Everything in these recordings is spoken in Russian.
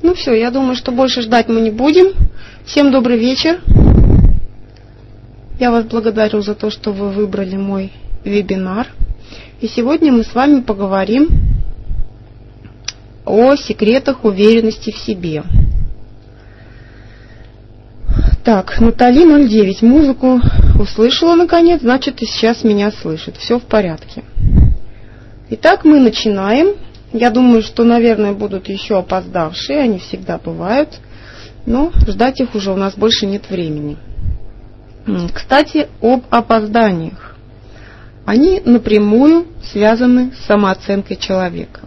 Ну все, я думаю, что больше ждать мы не будем. Всем добрый вечер. Я вас благодарю за то, что вы выбрали мой вебинар. И сегодня мы с вами поговорим о секретах уверенности в себе. Так, Натали 09. Музыку услышала наконец, значит и сейчас меня слышит. Все в порядке. Итак, мы начинаем. Я думаю, что, наверное, будут еще опоздавшие, они всегда бывают, но ждать их уже у нас больше нет времени. Кстати, об опозданиях. Они напрямую связаны с самооценкой человека.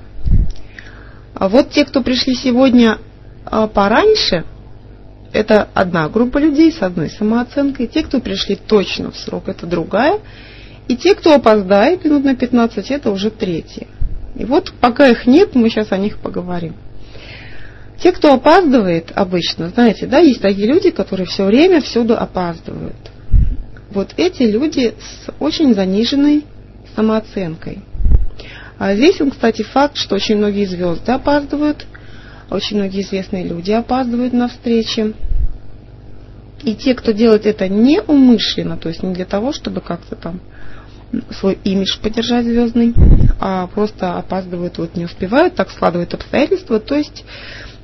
А вот те, кто пришли сегодня а, пораньше, это одна группа людей с одной самооценкой. Те, кто пришли точно в срок, это другая. И те, кто опоздает минут на 15, это уже третья. И вот пока их нет, мы сейчас о них поговорим. Те, кто опаздывает обычно, знаете, да, есть такие люди, которые все время всюду опаздывают. Вот эти люди с очень заниженной самооценкой. А здесь, кстати, факт, что очень многие звезды опаздывают, очень многие известные люди опаздывают на встречи. И те, кто делает это неумышленно, то есть не для того, чтобы как-то там свой имидж поддержать звездный, а просто опаздывают, вот не успевают, так складывают обстоятельства, то есть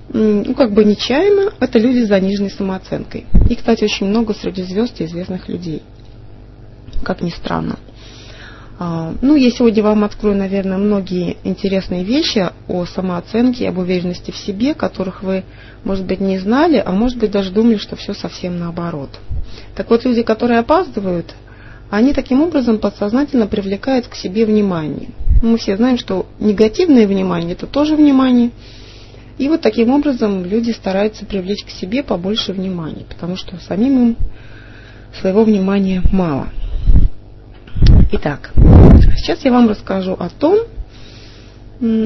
ну, как бы нечаянно, это люди с заниженной самооценкой. И, кстати, очень много среди звезд и известных людей, как ни странно. А, ну, я сегодня вам открою, наверное, многие интересные вещи о самооценке об уверенности в себе, которых вы, может быть, не знали, а может быть, даже думали, что все совсем наоборот. Так вот, люди, которые опаздывают, они таким образом подсознательно привлекают к себе внимание. Мы все знаем, что негативное внимание – это тоже внимание. И вот таким образом люди стараются привлечь к себе побольше внимания, потому что самим им своего внимания мало. Итак, сейчас я вам расскажу о том,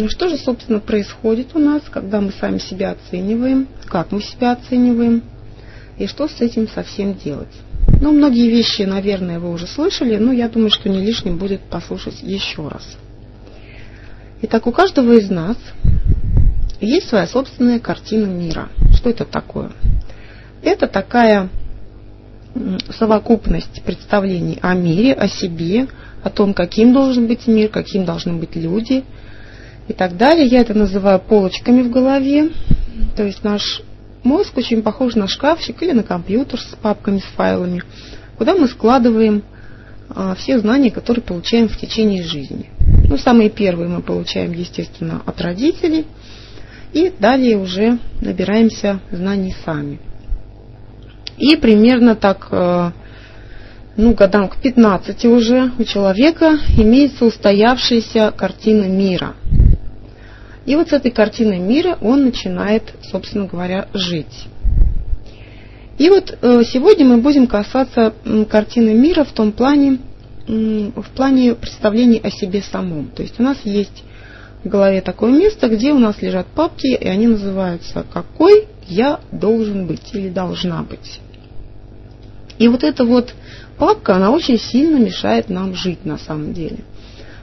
что же, собственно, происходит у нас, когда мы сами себя оцениваем, как мы себя оцениваем, и что с этим совсем делать. Ну, многие вещи, наверное, вы уже слышали, но я думаю, что не лишним будет послушать еще раз. Итак, у каждого из нас есть своя собственная картина мира. Что это такое? Это такая совокупность представлений о мире, о себе, о том, каким должен быть мир, каким должны быть люди и так далее. Я это называю полочками в голове. То есть наш Мозг очень похож на шкафчик или на компьютер с папками, с файлами, куда мы складываем а, все знания, которые получаем в течение жизни. Ну, самые первые мы получаем, естественно, от родителей, и далее уже набираемся знаний сами. И примерно так, э, ну, годам к 15 уже у человека имеется устоявшаяся картина мира – и вот с этой картиной мира он начинает, собственно говоря, жить. И вот э, сегодня мы будем касаться картины мира в том плане, в плане представления о себе самом. То есть у нас есть в голове такое место, где у нас лежат папки, и они называются «Какой я должен быть» или «Должна быть». И вот эта вот папка, она очень сильно мешает нам жить на самом деле.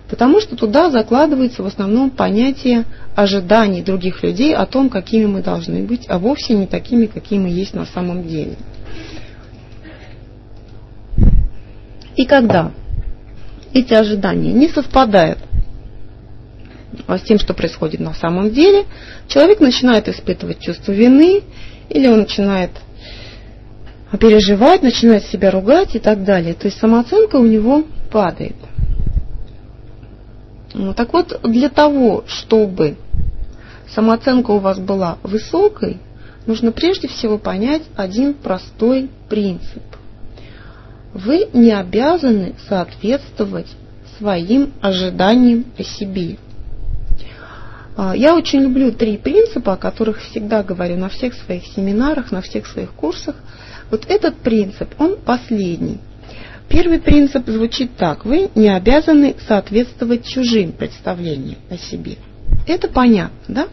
Потому что туда закладывается в основном понятие ожиданий других людей о том, какими мы должны быть, а вовсе не такими, какими мы есть на самом деле. И когда эти ожидания не совпадают с тем, что происходит на самом деле, человек начинает испытывать чувство вины, или он начинает переживать, начинает себя ругать и так далее. То есть самооценка у него падает. Ну, так вот, для того, чтобы самооценка у вас была высокой, нужно прежде всего понять один простой принцип. Вы не обязаны соответствовать своим ожиданиям о себе. А, я очень люблю три принципа, о которых всегда говорю на всех своих семинарах, на всех своих курсах. Вот этот принцип, он последний. Первый принцип звучит так. Вы не обязаны соответствовать чужим представлениям о себе. Это понятно, да?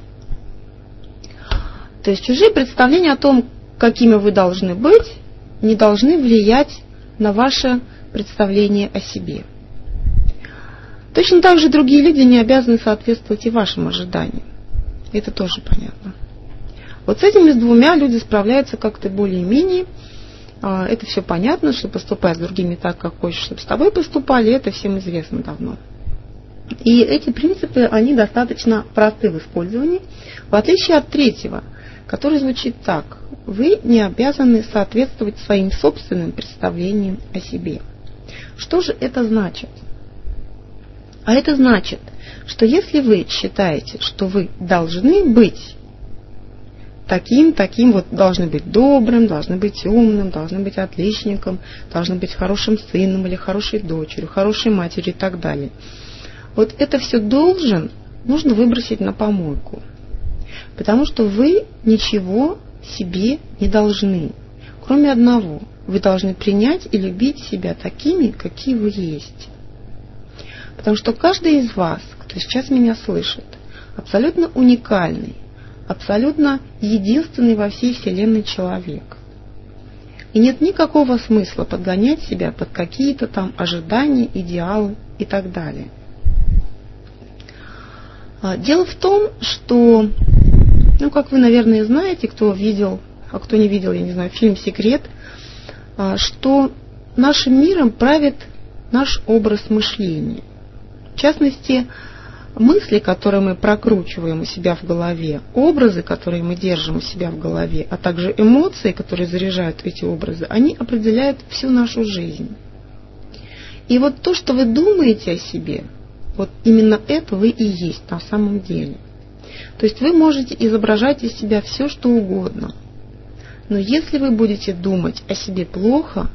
То есть чужие представления о том, какими вы должны быть, не должны влиять на ваше представление о себе. Точно так же другие люди не обязаны соответствовать и вашим ожиданиям. Это тоже понятно. Вот с этими с двумя люди справляются как-то более-менее. А, это все понятно, что поступать с другими так, как хочешь, чтобы с тобой поступали, это всем известно давно. И эти принципы, они достаточно просты в использовании, в отличие от третьего, который звучит так. Вы не обязаны соответствовать своим собственным представлениям о себе. Что же это значит? А это значит, что если вы считаете, что вы должны быть таким, таким, вот должны быть добрым, должны быть умным, должны быть отличником, должны быть хорошим сыном или хорошей дочерью, хорошей матерью и так далее. Вот это все должен, нужно выбросить на помойку. Потому что вы ничего себе не должны, кроме одного. Вы должны принять и любить себя такими, какие вы есть. Потому что каждый из вас, кто сейчас меня слышит, абсолютно уникальный, абсолютно единственный во всей Вселенной человек. И нет никакого смысла подгонять себя под какие-то там ожидания, идеалы и так далее. А, дело в том, что, ну, как вы, наверное, знаете, кто видел, а кто не видел, я не знаю, фильм «Секрет», а, что нашим миром правит наш образ мышления. В частности, мысли, которые мы прокручиваем у себя в голове, образы, которые мы держим у себя в голове, а также эмоции, которые заряжают эти образы, они определяют всю нашу жизнь. И вот то, что вы думаете о себе, вот именно это вы и есть на самом деле. То есть вы можете изображать из себя все, что угодно. Но если вы будете думать о себе плохо,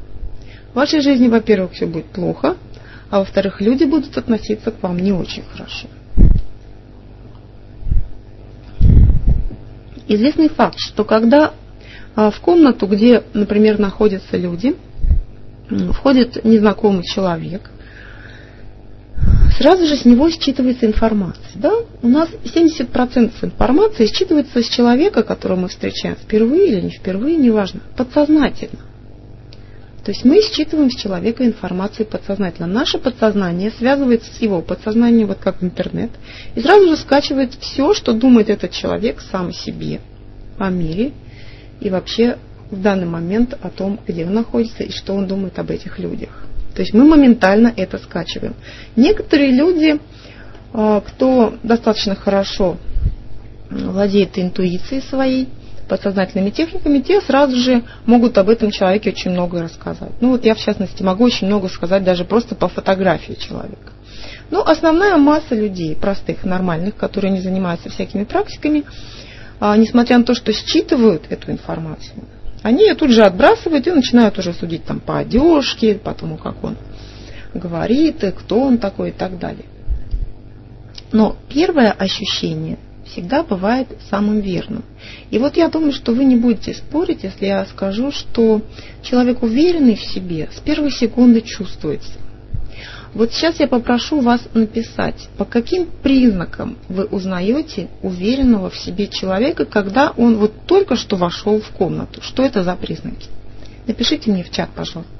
в вашей жизни, во-первых, все будет плохо, а во-вторых, люди будут относиться к вам не очень хорошо. Известный факт, что когда а, в комнату, где, например, находятся люди, входит незнакомый человек, сразу же с него считывается информация. Да? У нас 70% информации считывается с человека, которого мы встречаем впервые или не впервые, неважно, подсознательно. То есть мы считываем с человека информацию подсознательно. Наше подсознание связывается с его подсознанием, вот как интернет, и сразу же скачивает все, что думает этот человек сам о себе, о мире и вообще в данный момент о том, где он находится и что он думает об этих людях. То есть мы моментально это скачиваем. Некоторые люди, а, кто достаточно хорошо владеет интуицией своей, подсознательными техниками, те сразу же могут об этом человеке очень много рассказать. Ну вот я в частности могу очень много сказать даже просто по фотографии человека. Но основная масса людей, простых, нормальных, которые не занимаются всякими практиками, а, несмотря на то, что считывают эту информацию, они ее тут же отбрасывают и начинают уже судить там по одежке, по тому, как он говорит, и кто он такой и так далее. Но первое ощущение – всегда бывает самым верным. И вот я думаю, что вы не будете спорить, если я скажу, что человек уверенный в себе с первой секунды чувствуется. Вот сейчас я попрошу вас написать, по каким признакам вы узнаете уверенного в себе человека, когда он вот только что вошел в комнату. Что это за признаки? Напишите мне в чат, пожалуйста.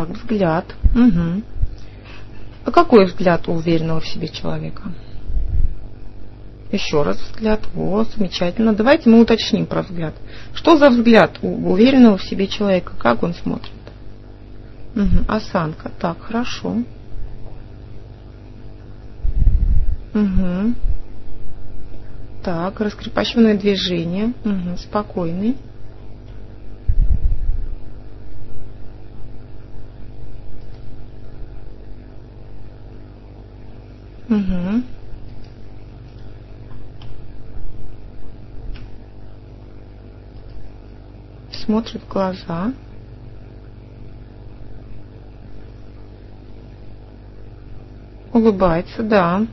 Так, взгляд. Угу. А какой взгляд у уверенного в себе человека? Еще раз взгляд. Вот, замечательно. Давайте мы уточним про взгляд. Что за взгляд у уверенного в себе человека? Как он смотрит? Угу. Осанка. Так, хорошо. Угу. Так, раскрепощенное движение. Угу. Спокойный. Угу. Смотрит в глаза. Улыбается, да.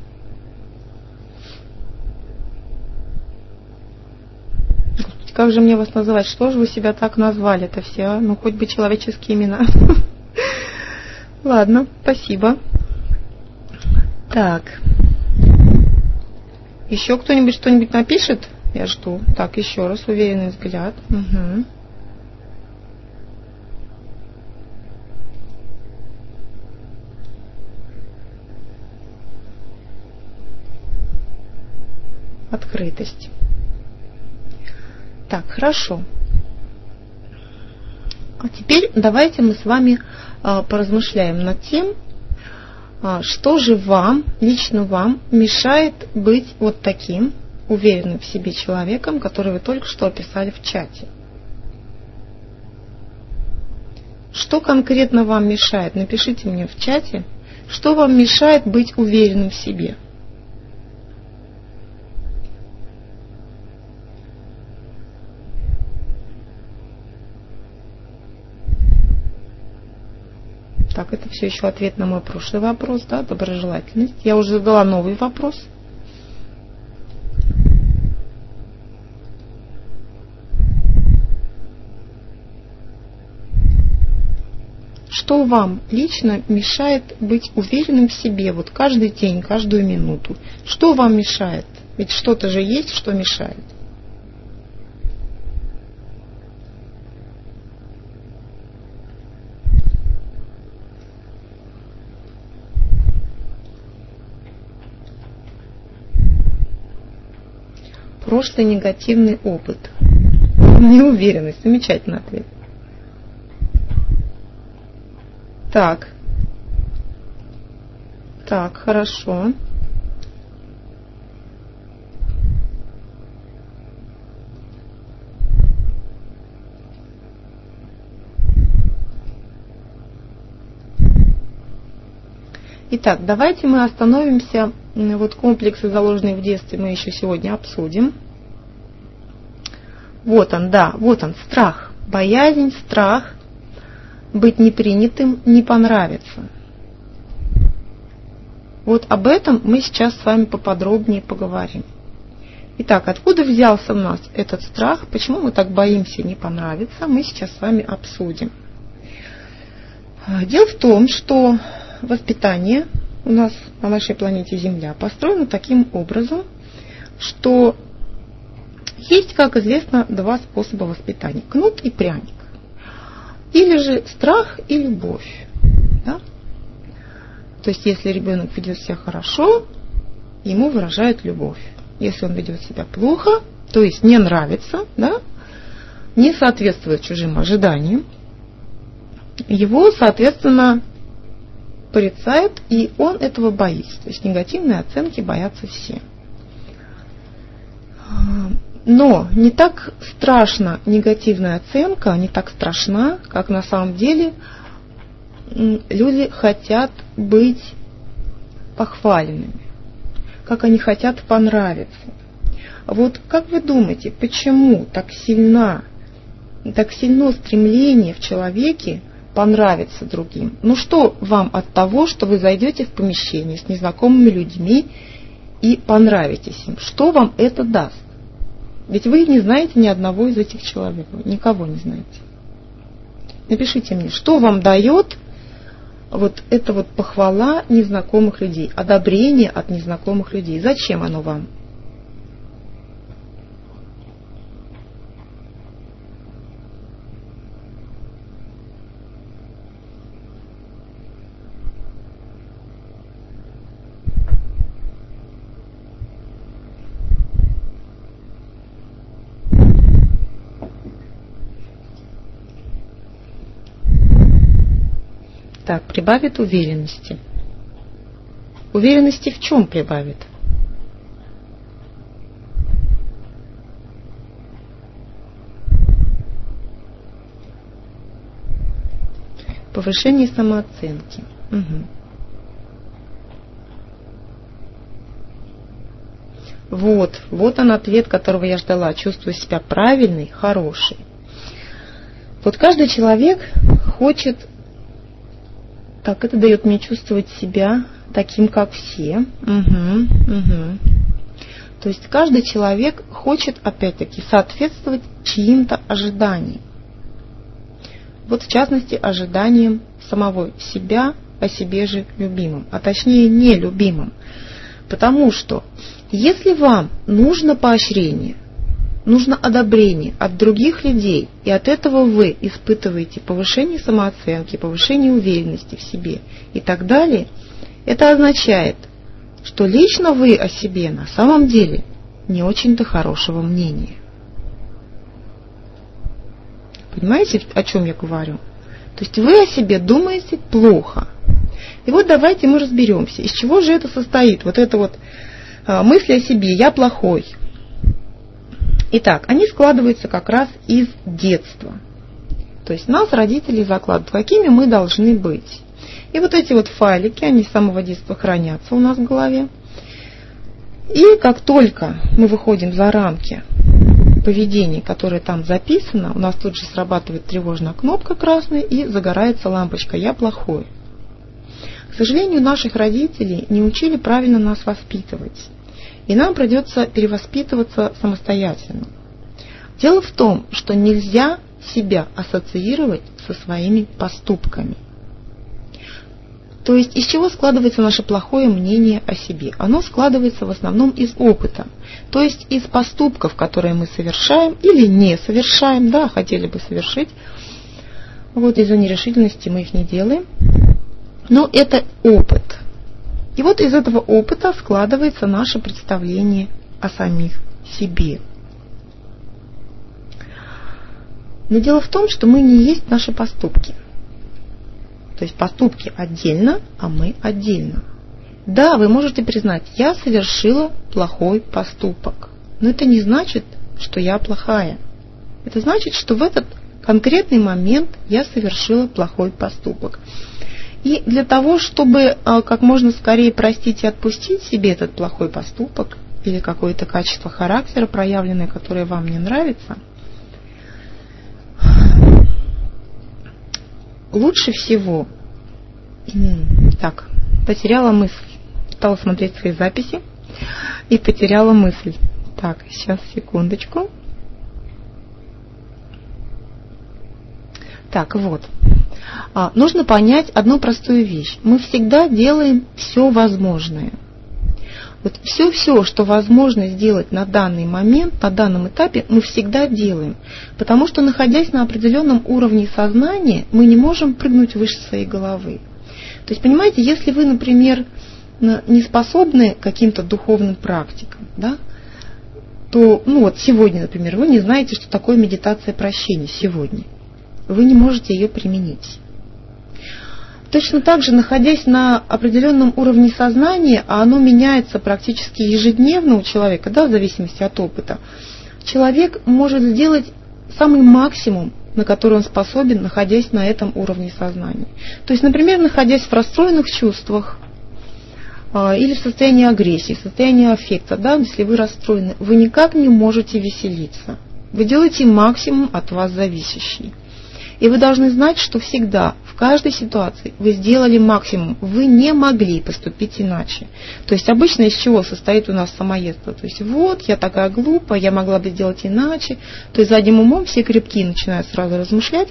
как же мне вас называть? Что же вы себя так назвали это все? Ну, хоть бы человеческие имена. Ладно, спасибо. Так. Еще кто-нибудь что-нибудь напишет? Я жду. Так, еще раз, уверенный взгляд. Угу. Открытость. Так, хорошо. А теперь давайте мы с вами а, поразмышляем над тем, что же вам, лично вам, мешает быть вот таким уверенным в себе человеком, который вы только что описали в чате. Что конкретно вам мешает? Напишите мне в чате, что вам мешает быть уверенным в себе. Так, это все еще ответ на мой прошлый вопрос, да, доброжелательность. Я уже задала новый вопрос. Что вам лично мешает быть уверенным в себе вот каждый день, каждую минуту? Что вам мешает? Ведь что-то же есть, что мешает. Прошлый негативный опыт? Неуверенность. Замечательный ответ. Так. Так, хорошо. Итак, давайте мы остановимся, вот комплексы, заложенные в детстве, мы еще сегодня обсудим. Вот он, да, вот он, страх, боязнь, страх, быть непринятым, не понравится. Вот об этом мы сейчас с вами поподробнее поговорим. Итак, откуда взялся у нас этот страх, почему мы так боимся не понравиться, мы сейчас с вами обсудим. Дело в том, что воспитание у нас на нашей планете Земля построено таким образом, что есть, как известно, два способа воспитания – кнут и пряник. Или же страх и любовь. Да? То есть, если ребенок ведет себя хорошо, ему выражают любовь. Если он ведет себя плохо, то есть не нравится, да, не соответствует чужим ожиданиям, его, соответственно, порицают, и он этого боится. То есть негативные оценки боятся все. Но не так страшна негативная оценка, не так страшна, как на самом деле люди хотят быть похваленными, как они хотят понравиться. Вот как вы думаете, почему так сильна, так сильно стремление в человеке понравиться другим. Ну что вам от того, что вы зайдете в помещение с незнакомыми людьми и понравитесь им? Что вам это даст? Ведь вы не знаете ни одного из этих человек, никого не знаете. Напишите мне, что вам дает вот эта вот похвала незнакомых людей, одобрение от незнакомых людей. Зачем оно вам? Так, прибавит уверенности. Уверенности в чем прибавит? Повышение самооценки. Угу. Вот, вот он ответ, которого я ждала. Чувствую себя правильный, хороший. Вот каждый человек хочет так, это дает мне чувствовать себя таким, как все. Угу, угу. То есть каждый человек хочет, опять-таки, соответствовать чьим-то ожиданиям. Вот в частности ожиданиям самого себя о себе же любимым, а точнее нелюбимым. Потому что если вам нужно поощрение, нужно одобрение от других людей, и от этого вы испытываете повышение самооценки, повышение уверенности в себе и так далее, это означает, что лично вы о себе на самом деле не очень-то хорошего мнения. Понимаете, о чем я говорю? То есть вы о себе думаете плохо. И вот давайте мы разберемся, из чего же это состоит, вот это вот а, мысли о себе, я плохой. Итак, они складываются как раз из детства. То есть нас родители закладывают, какими мы должны быть. И вот эти вот файлики, они с самого детства хранятся у нас в голове. И как только мы выходим за рамки поведения, которое там записано, у нас тут же срабатывает тревожная кнопка красная и загорается лампочка «Я плохой». К сожалению, наших родителей не учили правильно нас воспитывать. И нам придется перевоспитываться самостоятельно. Дело в том, что нельзя себя ассоциировать со своими поступками. То есть из чего складывается наше плохое мнение о себе? Оно складывается в основном из опыта, то есть из поступков, которые мы совершаем или не совершаем, да, хотели бы совершить. Вот из-за нерешительности мы их не делаем. Но это опыт. И вот из этого опыта складывается наше представление о самих себе. Но дело в том, что мы не есть наши поступки – то есть поступки отдельно, а мы отдельно. Да, вы можете признать, я совершила плохой поступок. Но это не значит, что я плохая. Это значит, что в этот конкретный момент я совершила плохой поступок. И для того, чтобы а, как можно скорее простить и отпустить себе этот плохой поступок или какое-то качество характера проявленное, которое вам не нравится, лучше всего... Так, потеряла мысль. Стала смотреть свои записи и потеряла мысль. Так, сейчас, секундочку. Так, вот. А, нужно понять одну простую вещь. Мы всегда делаем все возможное – вот все-все, что возможно сделать на данный момент, на данном этапе, мы всегда делаем. Потому что, находясь на определенном уровне сознания, мы не можем прыгнуть выше своей головы. То есть, понимаете, если вы, например, не способны к каким-то духовным практикам, да, то, ну вот сегодня, например, вы не знаете, что такое медитация прощения сегодня. Вы не можете ее применить. Точно так же, находясь на определенном уровне сознания, а оно меняется практически ежедневно у человека, да, в зависимости от опыта, человек может сделать самый максимум, на который он способен, находясь на этом уровне сознания. То есть, например, находясь в расстроенных чувствах, а, или в состоянии агрессии, в состоянии аффекта, да, если вы расстроены, вы никак не можете веселиться. Вы делаете максимум от вас зависящий. И вы должны знать, что всегда, в каждой ситуации вы сделали максимум. Вы не могли поступить иначе. То есть обычно из чего состоит у нас самоедство? То есть вот, я такая глупая, я могла бы сделать иначе. То есть задним умом все крепкие начинают сразу размышлять.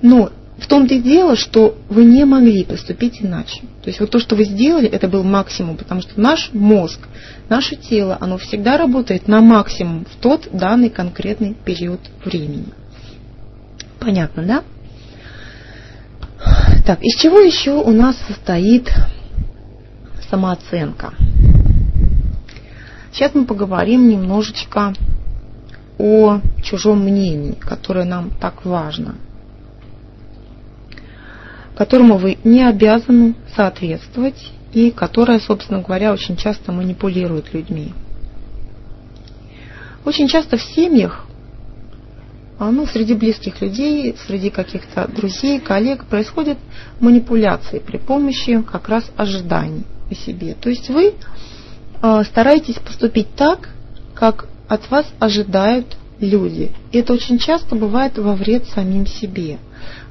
Но в том-то и дело, что вы не могли поступить иначе. То есть вот то, что вы сделали, это был максимум, потому что наш мозг, наше тело, оно всегда работает на максимум в тот данный конкретный период времени. Понятно, да? Так, из чего еще у нас состоит самооценка? Сейчас мы поговорим немножечко о чужом мнении, которое нам так важно, которому вы не обязаны соответствовать и которое, собственно говоря, очень часто манипулирует людьми. Очень часто в семьях ну, среди близких людей, среди каких-то друзей, коллег происходят манипуляции при помощи как раз ожиданий о себе. То есть вы а, стараетесь поступить так, как от вас ожидают люди. И это очень часто бывает во вред самим себе.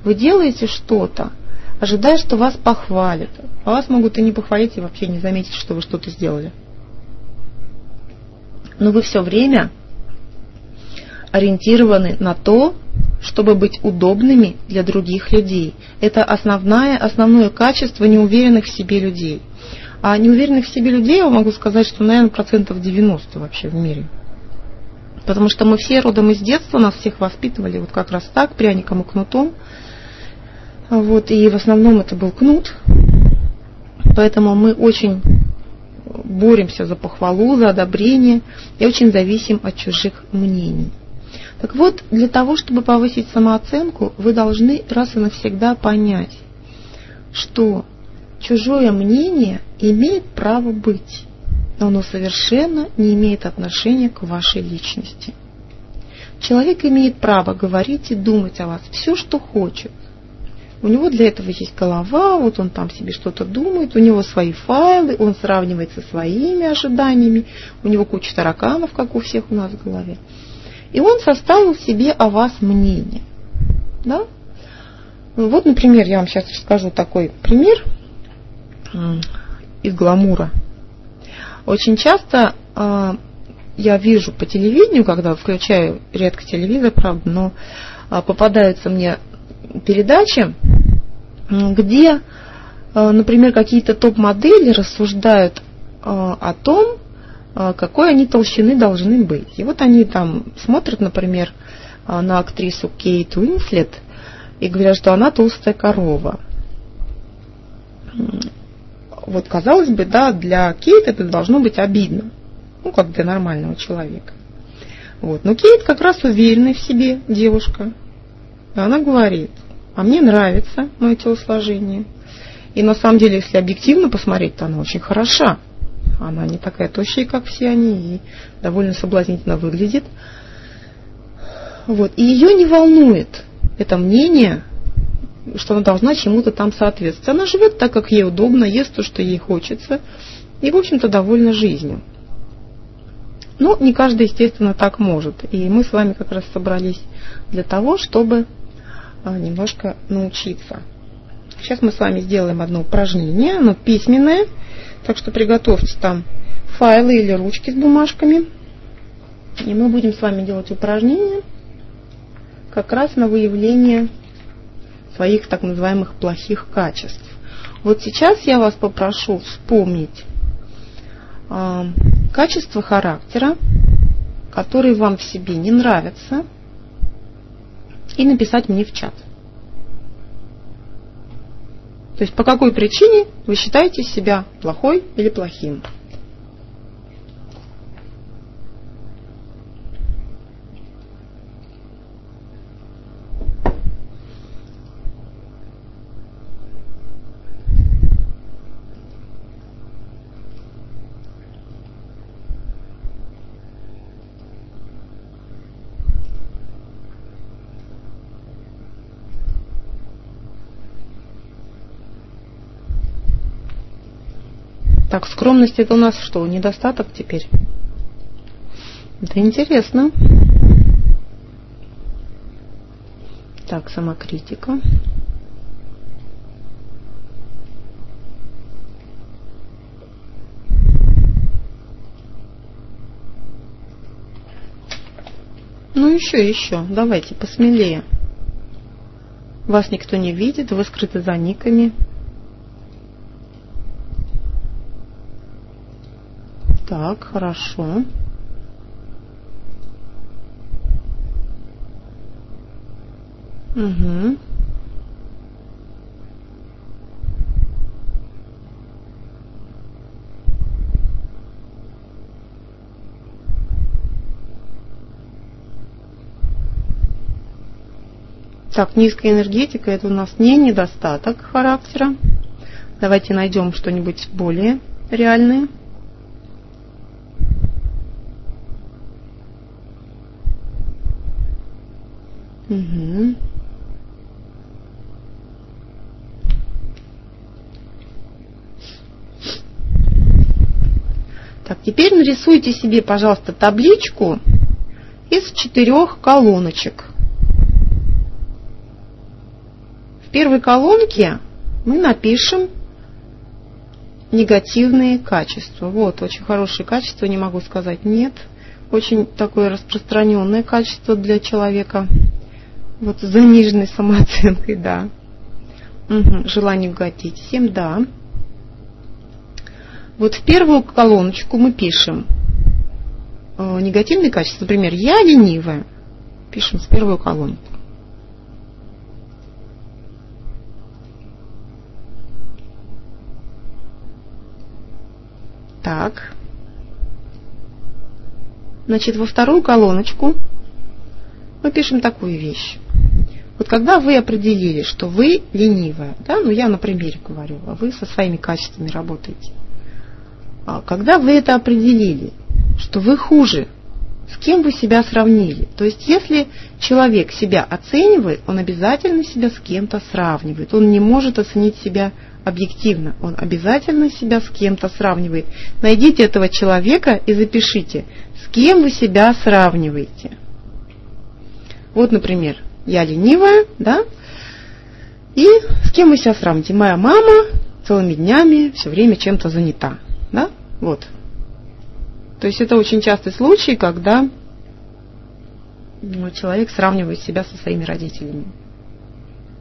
Вы делаете что-то, ожидая, что вас похвалят. А вас могут и не похвалить, и вообще не заметить, что вы что-то сделали. но вы все время ориентированы на то, чтобы быть удобными для других людей. Это основное, основное качество неуверенных в себе людей. А неуверенных в себе людей, я могу сказать, что, наверное, процентов 90 вообще в мире. Потому что мы все родом из детства, нас всех воспитывали вот как раз так, пряником и кнутом. Вот, и в основном это был кнут. Поэтому мы очень боремся за похвалу, за одобрение и очень зависим от чужих мнений. Так вот, для того, чтобы повысить самооценку, вы должны раз и навсегда понять, что чужое мнение имеет право быть, но оно совершенно не имеет отношения к вашей личности. Человек имеет право говорить и думать о вас все, что хочет. У него для этого есть голова, вот он там себе что-то думает, у него свои файлы, он сравнивает со своими ожиданиями, у него куча тараканов, как у всех у нас в голове. И он составил себе о вас мнение. Да? Вот, например, я вам сейчас расскажу такой пример из гламура. Очень часто э, я вижу по телевидению, когда включаю редко телевизор, правда, но э, попадаются мне передачи, где, э, например, какие-то топ-модели рассуждают э, о том, какой они толщины должны быть. И вот они там смотрят, например, а, на актрису Кейт Уинслет и говорят, что она толстая корова. Вот, казалось бы, да, для Кейт это должно быть обидно. Ну, как для нормального человека. Вот. Но Кейт как раз уверенная в себе девушка. И она говорит, а мне нравится мое телосложение. И на самом деле, если объективно посмотреть, то она очень хороша. Она не такая тощая, как все они, и довольно соблазнительно выглядит. Вот. И ее не волнует это мнение, что она должна чему-то там соответствовать. Она живет так, как ей удобно, ест то, что ей хочется, и, в общем-то, довольна жизнью. Но не каждый, естественно, так может. И мы с вами как раз собрались для того, чтобы а, немножко научиться. Сейчас мы с вами сделаем одно упражнение, оно письменное, так что приготовьте там файлы или ручки с бумажками. И мы будем с вами делать упражнения как раз на выявление своих так называемых плохих качеств. Вот сейчас я вас попрошу вспомнить э, качества характера, которые вам в себе не нравятся, и написать мне в чат. То есть по какой причине вы считаете себя плохой или плохим. Так, скромность это у нас что, недостаток теперь? Это интересно. Так, самокритика. Ну еще, еще, давайте посмелее. Вас никто не видит, вы скрыты за никами. Так, хорошо. Угу. Так, низкая энергетика это у нас не недостаток характера. Давайте найдем что-нибудь более реальное. Угу. Так, теперь нарисуйте себе, пожалуйста, табличку из четырех колоночек. В первой колонке мы напишем негативные качества. Вот, очень хорошие качества, не могу сказать нет. очень такое распространенное качество для человека. Вот с заниженной самооценкой, да. Угу. Желание угодить всем, да. Вот в первую колоночку мы пишем э, негативные качества. Например, я ленивая. Пишем с первую колонку. Так. Значит, во вторую колоночку мы пишем такую вещь. Вот когда вы определили, что вы ленивая, да, ну я на примере говорю, а вы со своими качествами работаете. А когда вы это определили, что вы хуже, с кем вы себя сравнили? То есть, если человек себя оценивает, он обязательно себя с кем-то сравнивает. Он не может оценить себя объективно. Он обязательно себя с кем-то сравнивает. Найдите этого человека и запишите, с кем вы себя сравниваете. Вот, например, я ленивая, да, и с кем вы себя сравните? Моя мама целыми днями все время чем-то занята, да, вот. То есть это очень частый случай, когда ну, человек сравнивает себя со своими родителями.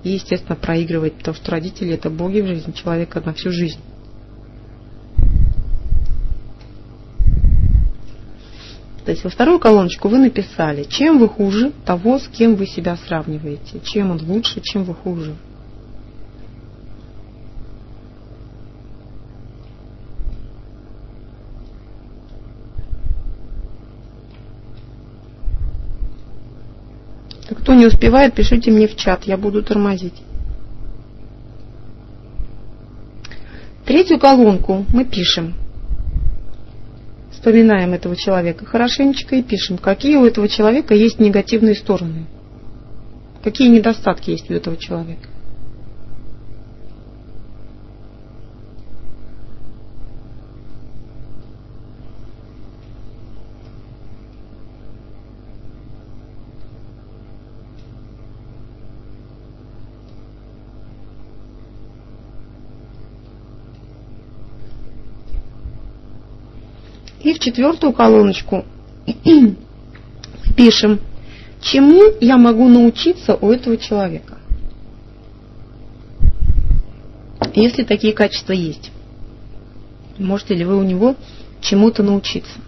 И, естественно, проигрывает, потому что родители это боги в жизни человека на всю жизнь. То есть во вторую колоночку вы написали, чем вы хуже того, с кем вы себя сравниваете. Чем он лучше, чем вы хуже. Кто не успевает, пишите мне в чат, я буду тормозить. Третью колонку мы пишем вспоминаем этого человека хорошенечко и пишем, какие у этого человека есть негативные стороны, какие недостатки есть у этого человека. И в четвертую колоночку пишем, чему я могу научиться у этого человека. Если такие качества есть, можете ли вы у него чему-то научиться?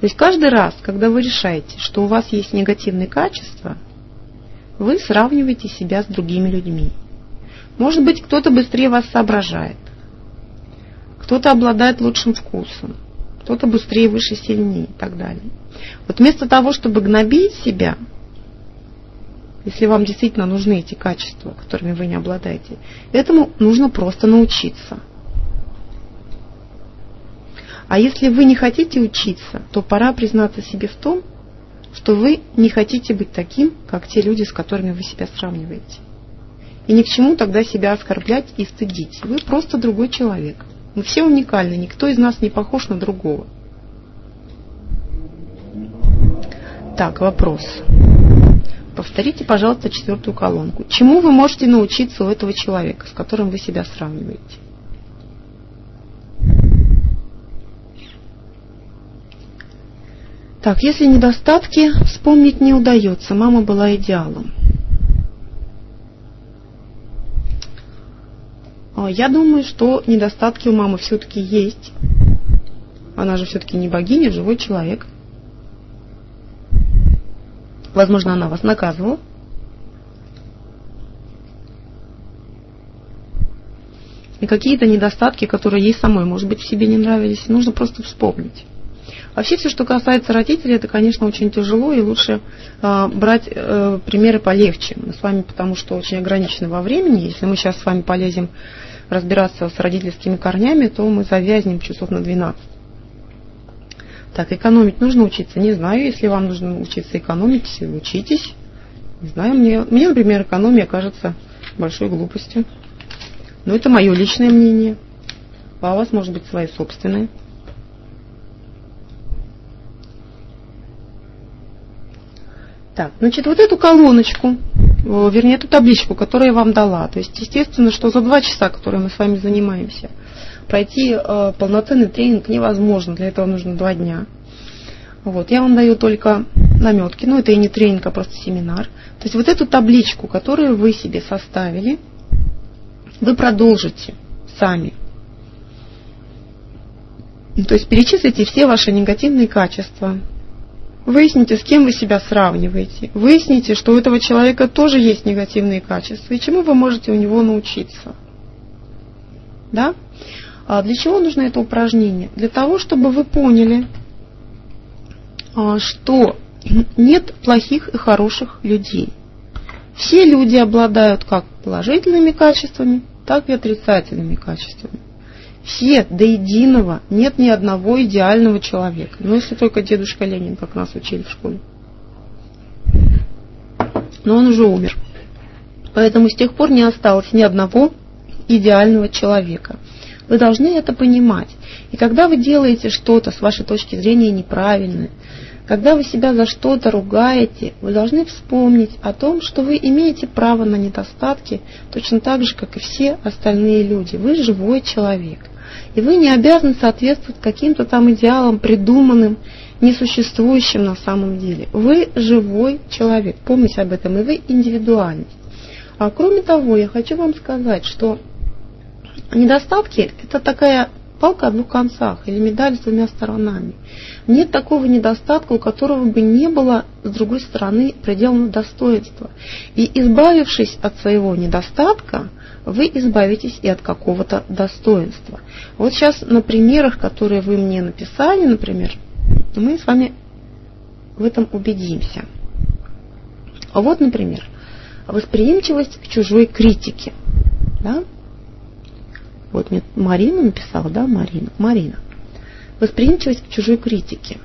То есть каждый раз, когда вы решаете, что у вас есть негативные качества, вы сравниваете себя с другими людьми. Может быть, кто-то быстрее вас соображает, кто-то обладает лучшим вкусом, кто-то быстрее, выше, сильнее и так далее. Вот вместо того, чтобы гнобить себя, если вам действительно нужны эти качества, которыми вы не обладаете, этому нужно просто научиться – а если вы не хотите учиться, то пора признаться себе в том, что вы не хотите быть таким, как те люди, с которыми вы себя сравниваете. И ни к чему тогда себя оскорблять и стыдить. Вы просто другой человек. Мы все уникальны, никто из нас не похож на другого. Так, вопрос. Повторите, пожалуйста, четвертую колонку. Чему вы можете научиться у этого человека, с которым вы себя сравниваете? Так, если недостатки вспомнить не удается, мама была идеалом. А, я думаю, что недостатки у мамы все-таки есть. Она же все-таки не богиня, живой человек. Возможно, она вас наказывала. И какие-то недостатки, которые ей самой, может быть, в себе не нравились, нужно просто вспомнить. Вообще все, что касается родителей, это, конечно, очень тяжело, и лучше э, брать э, примеры полегче. Мы с вами, потому что очень ограничены во времени. Если мы сейчас с вами полезем разбираться с родительскими корнями, то мы завязнем часов на 12. Так, экономить нужно учиться? Не знаю, если вам нужно учиться экономить, учитесь. Не знаю, мне, мне, например, экономия кажется большой глупостью. Но это мое личное мнение. А у вас может быть свои собственные. Так, значит, вот эту колоночку вернее, эту табличку, которую я вам дала. То есть, естественно, что за два часа, которые мы с вами занимаемся, пройти э, полноценный тренинг невозможно. Для этого нужно два дня. Вот, я вам даю только наметки, но это и не тренинг, а просто семинар. То есть вот эту табличку, которую вы себе составили, вы продолжите сами. То есть перечислите все ваши негативные качества, Выясните, с кем вы себя сравниваете. Выясните, что у этого человека тоже есть негативные качества, и чему вы можете у него научиться. Да? А для чего нужно это упражнение? Для того, чтобы вы поняли, а, что нет плохих и хороших людей. Все люди обладают как положительными качествами, так и отрицательными качествами. Все до единого, нет ни одного идеального человека. Ну, если только дедушка Ленин, как нас учили в школе. Но он уже умер. Поэтому с тех пор не осталось ни одного идеального человека. Вы должны это понимать. И когда вы делаете что-то с вашей точки зрения неправильное, когда вы себя за что-то ругаете, вы должны вспомнить о том, что вы имеете право на недостатки точно так же, как и все остальные люди. Вы живой человек. И вы не обязаны соответствовать каким-то там идеалам, придуманным, несуществующим на самом деле. Вы живой человек, помните об этом, и вы индивидуальность. А кроме того, я хочу вам сказать, что недостатки – это такая палка о двух концах или медаль с двумя сторонами. Нет такого недостатка, у которого бы не было, с другой стороны, пределного достоинства. И избавившись от своего недостатка, вы избавитесь и от какого-то достоинства. Вот сейчас на примерах, которые вы мне написали, например, мы с вами в этом убедимся. А вот, например, восприимчивость к чужой критике. Да? Вот мне Марина написала, да, Марина? Марина. Восприимчивость к чужой критике.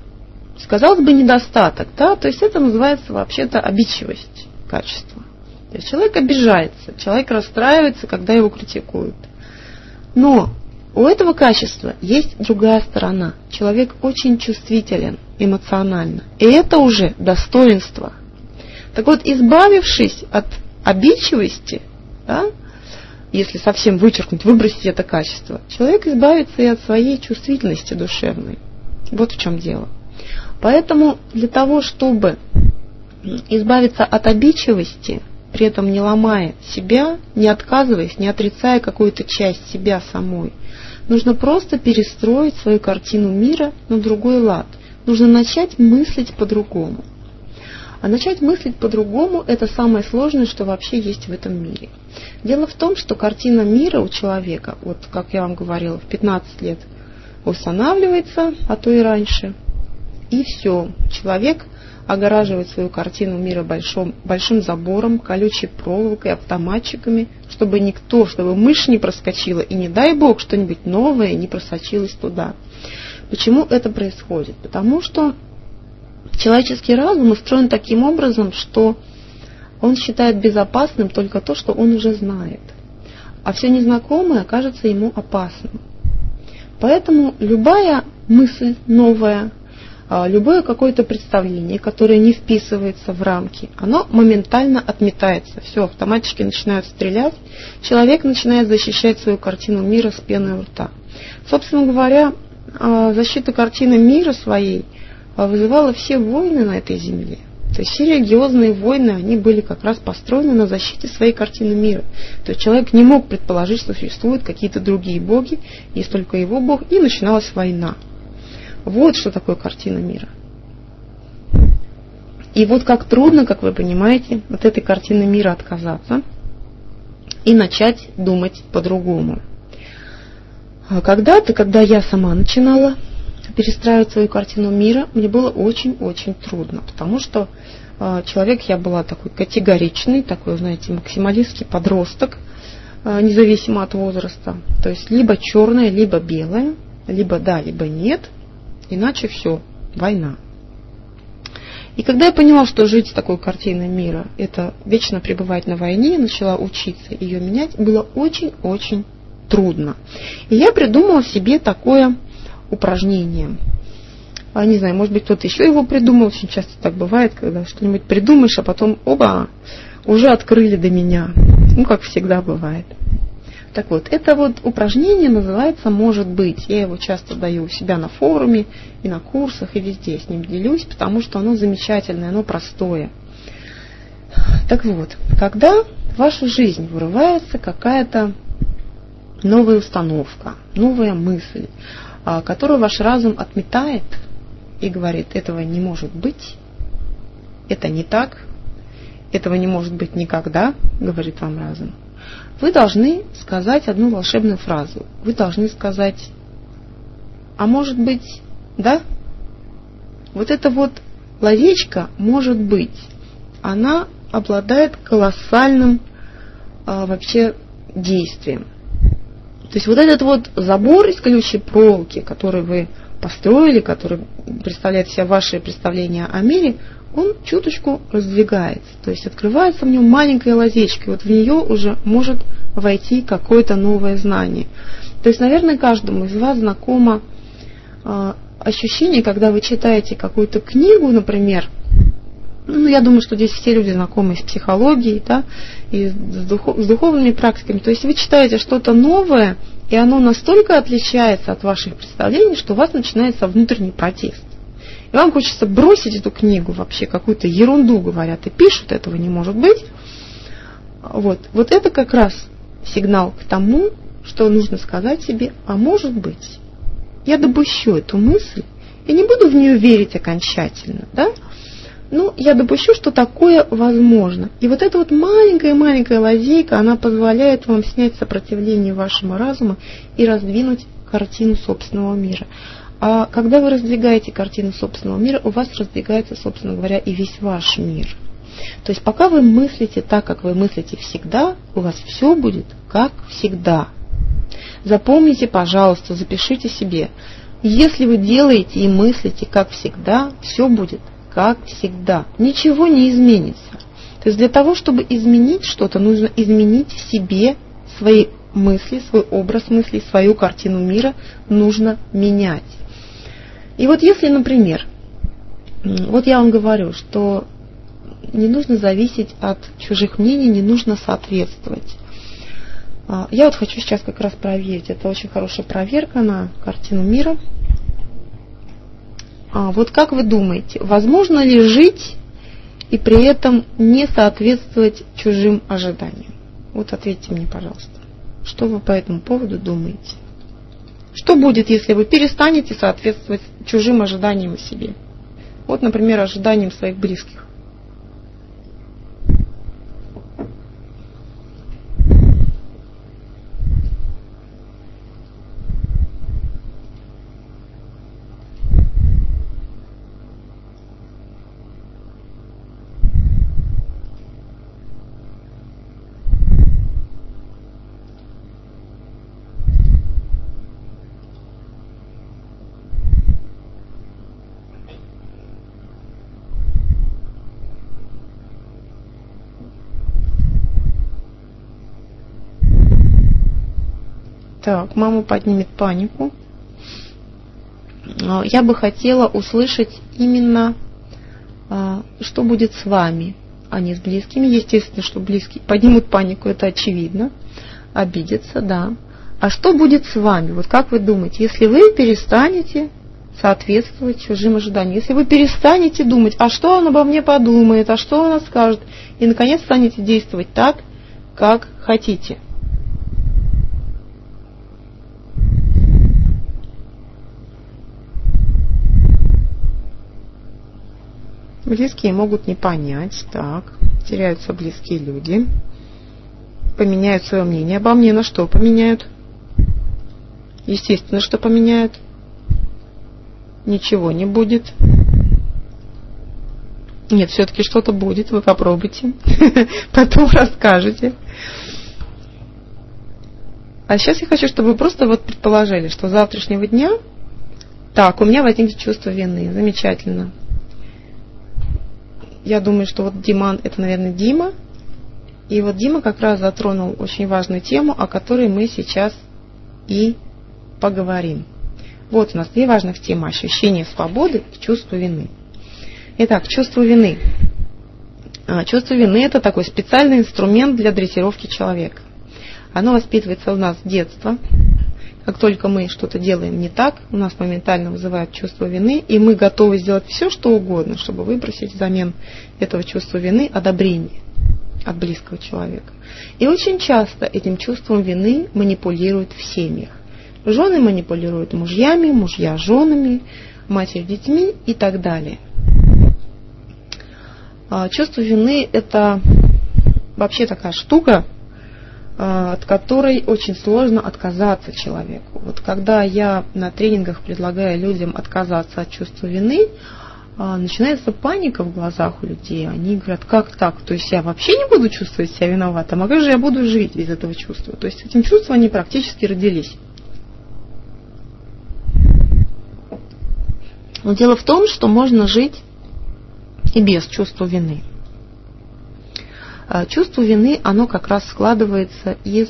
Сказалось бы недостаток, да, то есть это называется вообще-то обидчивость качества. То есть человек обижается, человек расстраивается, когда его критикуют. Но у этого качества есть другая сторона. Человек очень чувствителен эмоционально. И это уже достоинство. Так вот, избавившись от обидчивости, да, если совсем вычеркнуть, выбросить это качество, человек избавится и от своей чувствительности душевной. Вот в чем дело. Поэтому для того, чтобы избавиться от обидчивости – при этом не ломая себя, не отказываясь, не отрицая какую-то часть себя самой. Нужно просто перестроить свою картину мира на другой лад. Нужно начать мыслить по-другому. А начать мыслить по-другому – это самое сложное, что вообще есть в этом мире. Дело в том, что картина мира у человека, вот как я вам говорила, в 15 лет устанавливается, а то и раньше, и все. Человек огораживает свою картину мира большим, большим забором, колючей проволокой, автоматчиками, чтобы никто, чтобы мышь не проскочила, и не дай бог что-нибудь новое не просочилось туда. Почему это происходит? Потому что человеческий разум устроен таким образом, что он считает безопасным только то, что он уже знает. А все незнакомое кажется ему опасным. Поэтому любая мысль новая, любое какое-то представление, которое не вписывается в рамки, оно моментально отметается. Все, автоматчики начинают стрелять, человек начинает защищать свою картину мира с пеной у рта. Собственно говоря, а, защита картины мира своей а, вызывала все войны на этой земле. То есть все религиозные войны, они были как раз построены на защите своей картины мира. То есть человек не мог предположить, что существуют какие-то другие боги, есть только его бог, и начиналась война. Вот что такое картина мира. И вот как трудно, как вы понимаете, от этой картины мира отказаться и начать думать по-другому. А когда-то, когда я сама начинала перестраивать свою картину мира, мне было очень-очень трудно, потому что э, человек я была такой категоричный, такой, знаете, максималистский подросток, э, независимо от возраста. То есть либо черное, либо белое, либо да, либо нет – Иначе все, война. И когда я поняла, что жить с такой картиной мира, это вечно пребывать на войне, начала учиться ее менять, было очень-очень трудно. И я придумала себе такое упражнение. а, не знаю, может быть, кто-то еще его придумал. Очень часто так бывает, когда что-нибудь придумаешь, а потом, оба, уже открыли до меня. Ну, как всегда бывает. Так вот, это вот упражнение называется «может быть». Я его часто даю у себя на форуме и на курсах, и везде с ним делюсь, потому что оно замечательное, оно простое. Так вот, когда в вашу жизнь вырывается какая-то новая установка, новая мысль, а, которую ваш разум отметает и говорит, этого не может быть, это не так, этого не может быть никогда, говорит вам разум. Вы должны сказать одну волшебную фразу. Вы должны сказать, а может быть, да? Вот эта вот ловечка может быть, она обладает колоссальным а, вообще действием. То есть вот этот вот забор из колючей проволоки, который вы построили, который представляет себя ваше представление о мире, он чуточку раздвигается. То есть открывается в нем маленькая лазечка, и вот в нее уже может войти какое-то новое знание. То есть, наверное, каждому из вас знакомо э, ощущение, когда вы читаете какую-то книгу, например, ну, я думаю, что здесь все люди знакомы с психологией, да, и с, духов, с духовными практиками. То есть вы читаете что-то новое, и оно настолько отличается от ваших представлений, что у вас начинается внутренний протест. И вам хочется бросить эту книгу вообще, какую-то ерунду говорят и пишут, этого не может быть. Вот, вот это как раз сигнал к тому, что нужно сказать себе, а может быть, я допущу эту мысль, я не буду в нее верить окончательно, да, ну, я допущу, что такое возможно. И вот эта вот маленькая-маленькая лазейка, она позволяет вам снять сопротивление вашему разуму и раздвинуть картину собственного мира. А когда вы раздвигаете картину собственного мира, у вас раздвигается, собственно говоря, и весь ваш мир. То есть пока вы мыслите так, как вы мыслите всегда, у вас все будет как всегда. Запомните, пожалуйста, запишите себе. Если вы делаете и мыслите как всегда, все будет как всегда. Ничего не изменится. То есть для того, чтобы изменить что-то, нужно изменить в себе свои мысли, свой образ мыслей, свою картину мира нужно менять. И вот если, например, вот я вам говорю, что не нужно зависеть от чужих мнений, не нужно соответствовать. А, я вот хочу сейчас как раз проверить. Это очень хорошая проверка на картину мира. А вот как вы думаете, возможно ли жить и при этом не соответствовать чужим ожиданиям? Вот ответьте мне, пожалуйста. Что вы по этому поводу думаете? Что будет, если вы перестанете соответствовать чужим ожиданиям о себе? Вот, например, ожиданиям своих близких. Так, мама поднимет панику. Я бы хотела услышать именно, а, что будет с вами, а не с близкими. Естественно, что близкие поднимут панику, это очевидно. Обидятся, да. А что будет с вами? Вот как вы думаете, если вы перестанете соответствовать чужим ожиданиям, если вы перестанете думать, а что он обо мне подумает, а что он скажет, и наконец станете действовать так, как хотите – Близкие могут не понять, так, теряются близкие люди, поменяют свое мнение обо мне, на что поменяют? Естественно, что поменяют. Ничего не будет. Нет, все-таки что-то будет, вы попробуйте, потом расскажете. А сейчас я хочу, чтобы вы просто вот предположили, что завтрашнего дня, так, у меня возникнет чувство вины, замечательно я думаю, что вот Диман это, наверное, Дима. И вот Дима как раз затронул очень важную тему, о которой мы сейчас и поговорим. Вот у нас две важных темы – ощущение свободы и чувство вины. Итак, чувство вины. А, чувство вины – это такой специальный инструмент для дрессировки человека. Оно воспитывается у нас с детства. Как только мы что-то делаем не так, у нас моментально вызывает чувство вины, и мы готовы сделать все, что угодно, чтобы выбросить взамен этого чувства вины одобрение от близкого человека. И очень часто этим чувством вины манипулируют в семьях. Жены манипулируют мужьями, мужья женами, матерь детьми и так далее. А, чувство вины – это вообще такая штука, от которой очень сложно отказаться человеку. Вот когда я на тренингах предлагаю людям отказаться от чувства вины, а, начинается паника в глазах у людей. Они говорят, как так? То есть я вообще не буду чувствовать себя виноватым, а как же я буду жить без этого чувства? То есть с этим чувством они практически родились. Но дело в том, что можно жить и без чувства вины. А, чувство вины, оно как раз складывается из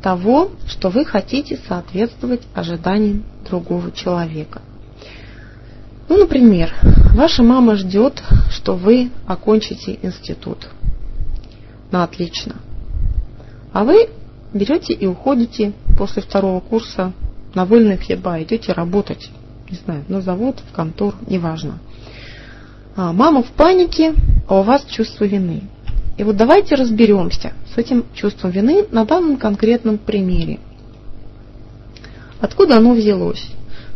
того, что вы хотите соответствовать ожиданиям другого человека. Ну, например, ваша мама ждет, что вы окончите институт. Ну, отлично. А вы берете и уходите после второго курса на вольные хлеба, идете работать, не знаю, на завод, в контор, неважно. А, мама в панике, а у вас чувство вины. И вот давайте разберемся с этим чувством вины на данном конкретном примере. Откуда оно взялось?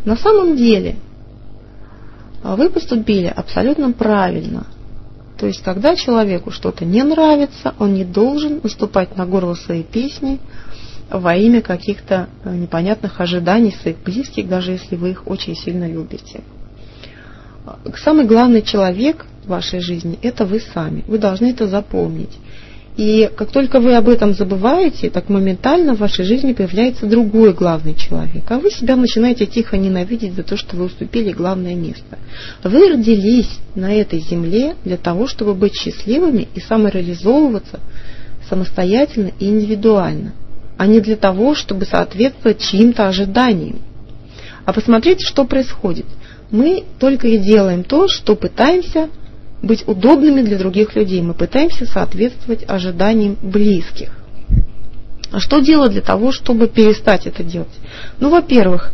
На самом деле а, вы поступили абсолютно правильно. То есть, когда человеку что-то не нравится, он не должен наступать на горло своей песни во имя каких-то э, непонятных ожиданий своих близких, даже если вы их очень сильно любите. Самый главный человек в вашей жизни – это вы сами. Вы должны это запомнить. И как только вы об этом забываете, так моментально в вашей жизни появляется другой главный человек. А вы себя начинаете тихо ненавидеть за то, что вы уступили главное место. Вы родились на этой земле для того, чтобы быть счастливыми и самореализовываться самостоятельно и индивидуально, а не для того, чтобы соответствовать чьим-то ожиданиям. А посмотрите, что происходит – мы только и делаем то, что пытаемся быть удобными для других людей. Мы пытаемся соответствовать ожиданиям близких. А что делать для того, чтобы перестать это делать? Ну, во-первых,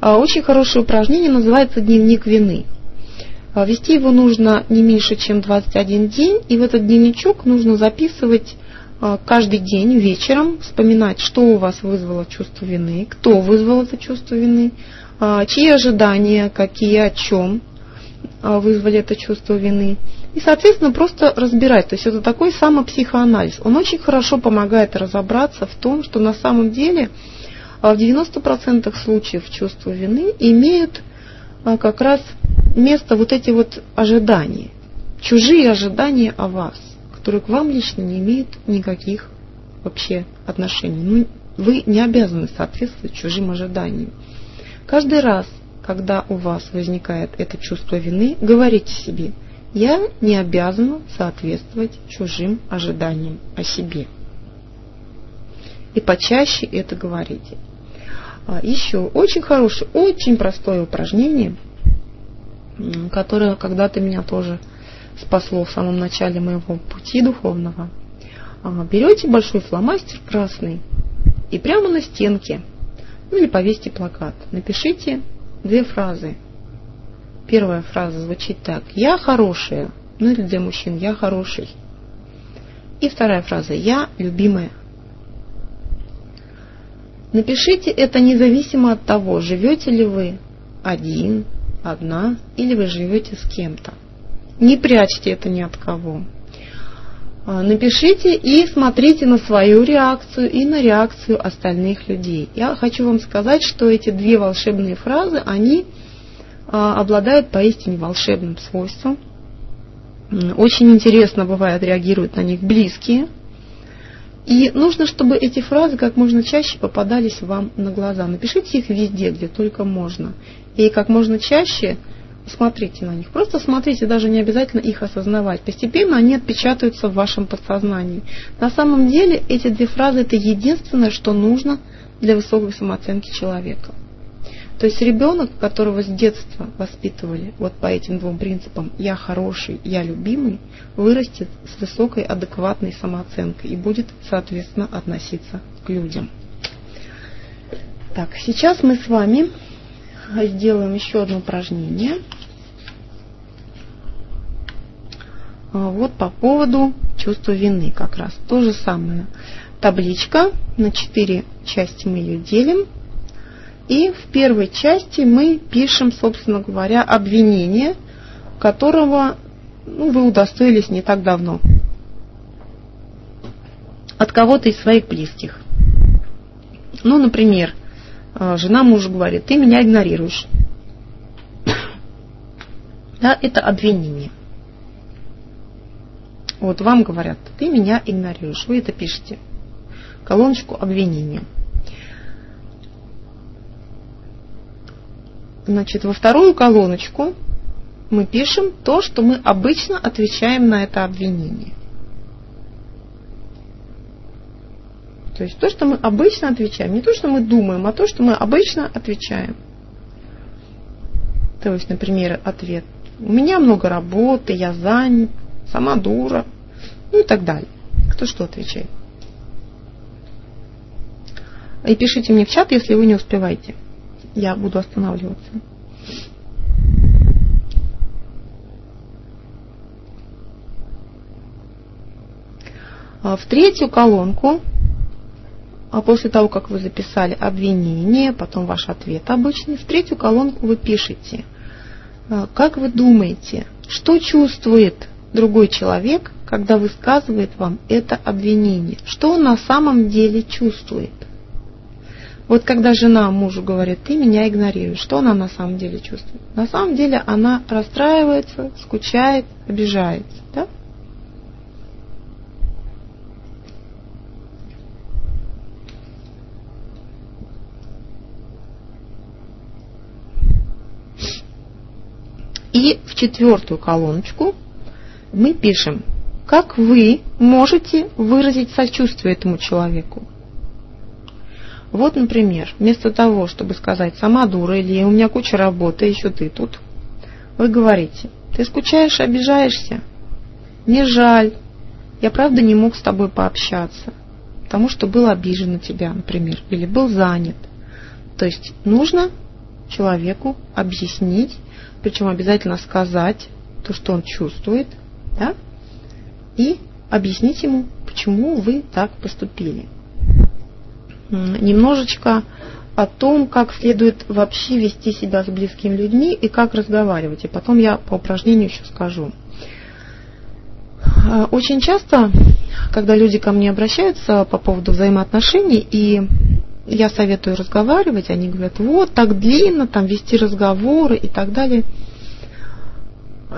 а, очень хорошее упражнение называется дневник вины. А, вести его нужно не меньше, чем 21 день, и в этот дневничок нужно записывать а, каждый день вечером, вспоминать, что у вас вызвало чувство вины, кто вызвал это чувство вины, чьи ожидания, какие, о чем а, вызвали это чувство вины. И, соответственно, просто разбирать. То есть это такой самопсихоанализ. Он очень хорошо помогает разобраться в том, что на самом деле а, в 90% случаев чувства вины имеют как раз место вот эти вот ожидания. Чужие ожидания о вас, которые к вам лично не имеют никаких вообще отношений. Ну, вы не обязаны соответствовать чужим ожиданиям. Каждый раз, когда у вас возникает это чувство вины, говорите себе, я не обязана соответствовать чужим ожиданиям о себе. И почаще это говорите. А, Еще очень хорошее, очень простое упражнение, которое когда-то меня тоже спасло в самом начале моего пути духовного. А, берете большой фломастер красный и прямо на стенке ну или повесьте плакат. Напишите две фразы. Первая фраза звучит так. Я хорошая. Ну или для мужчин. Я хороший. И вторая фраза. Я любимая. Напишите это независимо от того, живете ли вы один, одна, или вы живете с кем-то. Не прячьте это ни от кого. А, напишите и смотрите на свою реакцию и на реакцию остальных людей. Я хочу вам сказать, что эти две волшебные фразы, они а, обладают поистине волшебным свойством. Очень интересно бывает реагируют на них близкие. И нужно, чтобы эти фразы как можно чаще попадались вам на глаза. Напишите их везде, где только можно. И как можно чаще смотрите на них. Просто смотрите, даже не обязательно их осознавать. Постепенно они отпечатаются в вашем подсознании. На самом деле эти две фразы это единственное, что нужно для высокой самооценки человека. То есть ребенок, которого с детства воспитывали вот по этим двум принципам «я хороший, я любимый», вырастет с высокой адекватной самооценкой и будет, соответственно, относиться к людям. Так, сейчас мы с вами сделаем еще одно упражнение. А, вот по поводу чувства вины как раз. То же самое. Табличка, на четыре части мы ее делим. И в первой части мы пишем, собственно говоря, обвинение, которого ну, вы удостоились не так давно. От кого-то из своих близких. Ну, например, жена мужу говорит, ты меня игнорируешь. Да, это обвинение. Вот вам говорят, ты меня игнорируешь. Вы это пишете. Колоночку обвинения. Значит, во вторую колоночку мы пишем то, что мы обычно отвечаем на это обвинение. То есть то, что мы обычно отвечаем, не то, что мы думаем, а то, что мы обычно отвечаем. То есть, например, ответ. У меня много работы, я занят, сама дура, ну и так далее. Кто что отвечает. И пишите мне в чат, если вы не успеваете. Я буду останавливаться. А в третью колонку после того, как вы записали обвинение, потом ваш ответ обычный, в третью колонку вы пишете, а, как вы думаете, что чувствует другой человек, когда высказывает вам это обвинение? Что он на самом деле чувствует? Вот когда жена мужу говорит, ты меня игнорируешь, что она на самом деле чувствует? На самом деле она расстраивается, скучает, обижается. Да? И в четвертую колоночку мы пишем, как вы можете выразить сочувствие этому человеку. Вот, например, вместо того, чтобы сказать «сама дура» или «у меня куча работы, еще ты тут», вы говорите «ты скучаешь, обижаешься? Мне жаль, я правда не мог с тобой пообщаться, потому что был обижен на тебя, например, или был занят». То есть нужно человеку объяснить, причем обязательно сказать то, что он чувствует, да, и объяснить ему, почему вы так поступили. Немножечко о том, как следует вообще вести себя с близкими людьми и как разговаривать. И потом я по упражнению еще скажу. А, очень часто, когда люди ко мне обращаются по поводу взаимоотношений, и я советую разговаривать, они говорят, вот так длинно, там вести разговоры и так далее.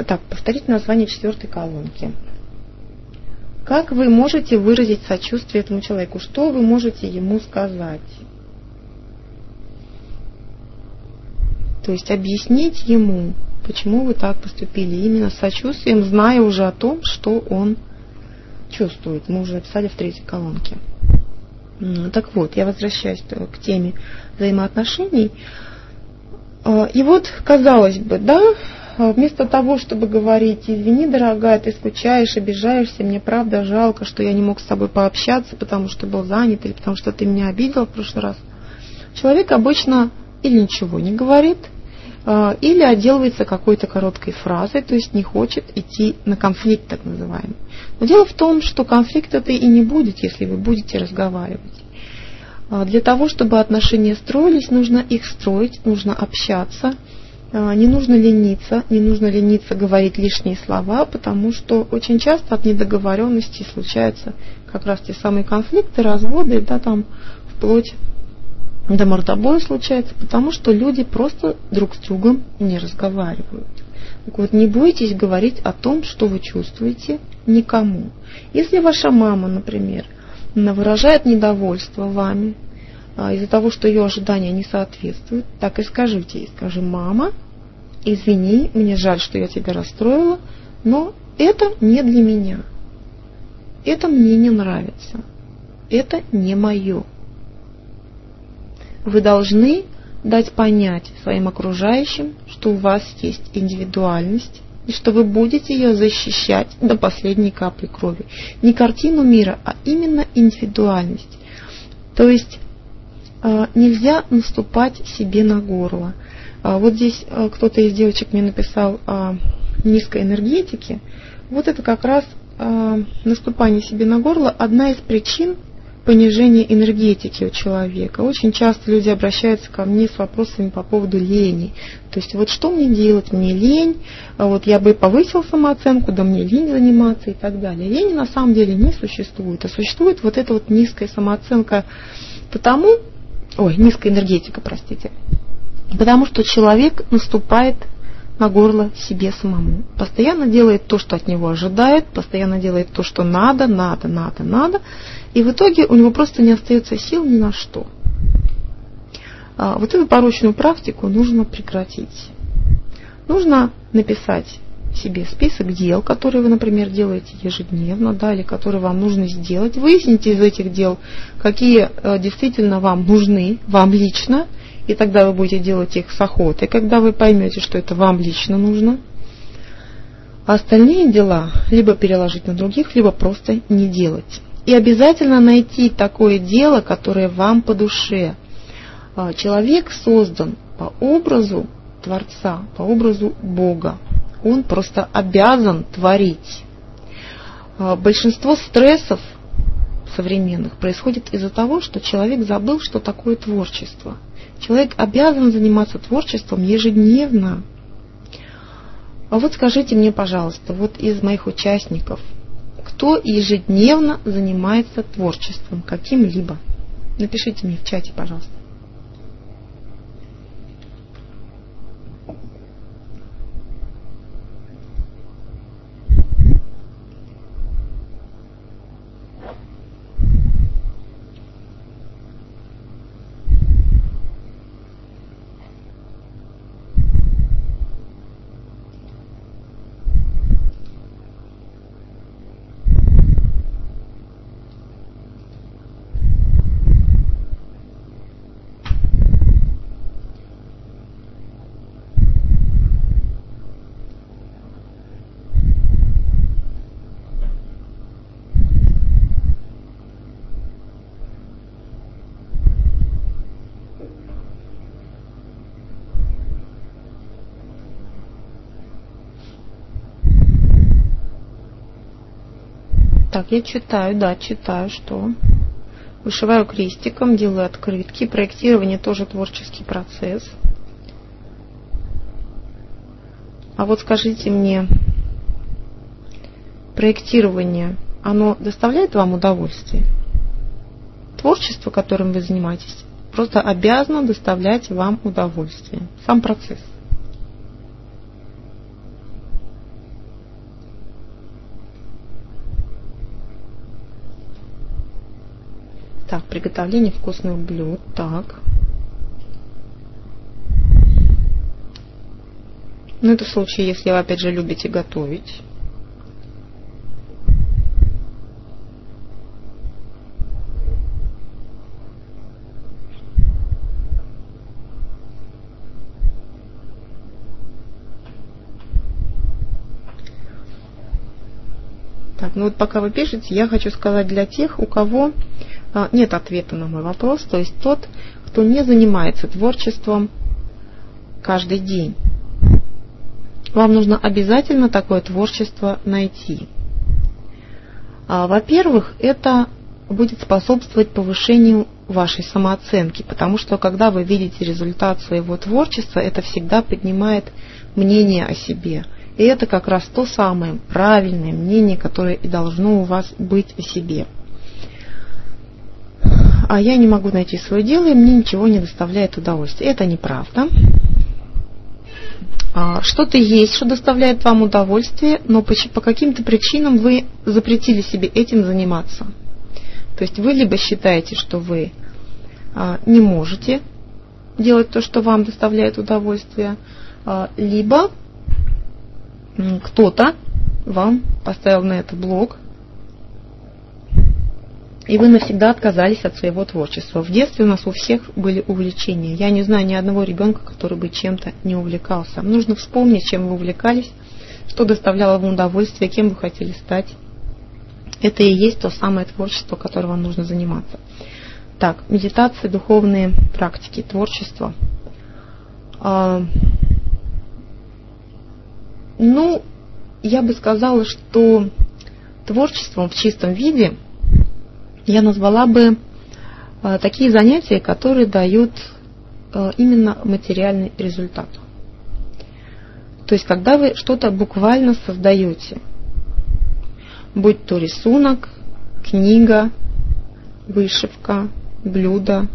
Так, повторите название четвертой колонки. Как вы можете выразить сочувствие этому человеку? Что вы можете ему сказать? То есть объяснить ему, почему вы так поступили, именно с сочувствием, зная уже о том, что он чувствует. Мы уже написали в третьей колонке. Так вот, я возвращаюсь к теме взаимоотношений. А, и вот, казалось бы, да, вместо того, чтобы говорить, извини, дорогая, ты скучаешь, обижаешься, мне правда жалко, что я не мог с тобой пообщаться, потому что был занят или потому что ты меня обидел в прошлый раз, человек обычно или ничего не говорит, а, или отделывается какой-то короткой фразой, то есть не хочет идти на конфликт так называемый. Но дело в том, что конфликта-то и не будет, если вы будете разговаривать. А, для того, чтобы отношения строились, нужно их строить, нужно общаться, а, не нужно лениться, не нужно лениться говорить лишние слова, потому что очень часто от недоговоренности случаются как раз те самые конфликты, разводы, да, там вплоть до мордобоя случается, потому что люди просто друг с другом не разговаривают. Так вот, не бойтесь говорить о том, что вы чувствуете никому. Если ваша мама, например, выражает недовольство вами а, из-за того, что ее ожидания не соответствуют, так и скажите ей. Скажи, мама, извини, мне жаль, что я тебя расстроила, но это не для меня. Это мне не нравится. Это не мое вы должны дать понять своим окружающим, что у вас есть индивидуальность, и что вы будете ее защищать до последней капли крови. Не картину мира, а именно индивидуальность. То есть э, нельзя наступать себе на горло. А вот здесь э, кто-то из девочек мне написал о низкой энергетике. Вот это как раз э, наступание себе на горло одна из причин понижения энергетики у человека. Очень часто люди обращаются ко мне с вопросами по поводу лени. То есть вот что мне делать? Мне лень, а вот я бы повысил самооценку, да мне лень заниматься и так далее. Лени на самом деле не существует, а существует вот эта вот низкая самооценка потому, ой, низкая энергетика, простите, потому что человек наступает на горло себе самому. Постоянно делает то, что от него ожидает, постоянно делает то, что надо, надо, надо, надо, и в итоге у него просто не остается сил ни на что. А вот эту порочную практику нужно прекратить. Нужно написать себе список дел, которые вы, например, делаете ежедневно, да, или которые вам нужно сделать. Выясните из этих дел, какие э, действительно вам нужны, вам лично, и тогда вы будете делать их с охотой, когда вы поймете, что это вам лично нужно. А остальные дела либо переложить на других, либо просто не делать. И обязательно найти такое дело, которое вам по душе. А, человек создан по образу Творца, по образу Бога. Он просто обязан творить. А, большинство стрессов современных происходит из-за того, что человек забыл, что такое творчество – Человек обязан заниматься творчеством ежедневно. А вот скажите мне, пожалуйста, вот из моих участников, кто ежедневно занимается творчеством каким-либо? Напишите мне в чате, пожалуйста. Так, я читаю, да, читаю, что вышиваю крестиком, делаю открытки. Проектирование тоже творческий процесс. А вот скажите мне, проектирование, оно доставляет вам удовольствие? Творчество, которым вы занимаетесь, просто обязано доставлять вам удовольствие. Сам процесс. Так, приготовление вкусных блюд. Так. Ну, это в случае, если вы, опять же, любите готовить. Так, ну вот пока вы пишете, я хочу сказать для тех, у кого нет ответа на мой вопрос, то есть тот, кто не занимается творчеством каждый день. Вам нужно обязательно такое творчество найти. А, во-первых, это будет способствовать повышению вашей самооценки, потому что когда вы видите результат своего творчества, это всегда поднимает мнение о себе. И это как раз то самое правильное мнение, которое и должно у вас быть о себе а я не могу найти свое дело, и мне ничего не доставляет удовольствия. Это неправда. А, что-то есть, что доставляет вам удовольствие, но по, по каким-то причинам вы запретили себе этим заниматься. То есть вы либо считаете, что вы а, не можете делать то, что вам доставляет удовольствие, а, либо кто-то вам поставил на это блок, и вы навсегда отказались от своего творчества. В детстве у нас у всех были увлечения. Я не знаю ни одного ребенка, который бы чем-то не увлекался. Нужно вспомнить, чем вы увлекались, что доставляло вам удовольствие, кем вы хотели стать. Это и есть то самое творчество, которым вам нужно заниматься. Так, медитации, духовные практики, творчество. А, ну, я бы сказала, что творчеством в чистом виде я назвала бы а, такие занятия, которые дают а, именно материальный результат. То есть, когда вы что-то буквально создаете, будь то рисунок, книга, вышивка, блюдо,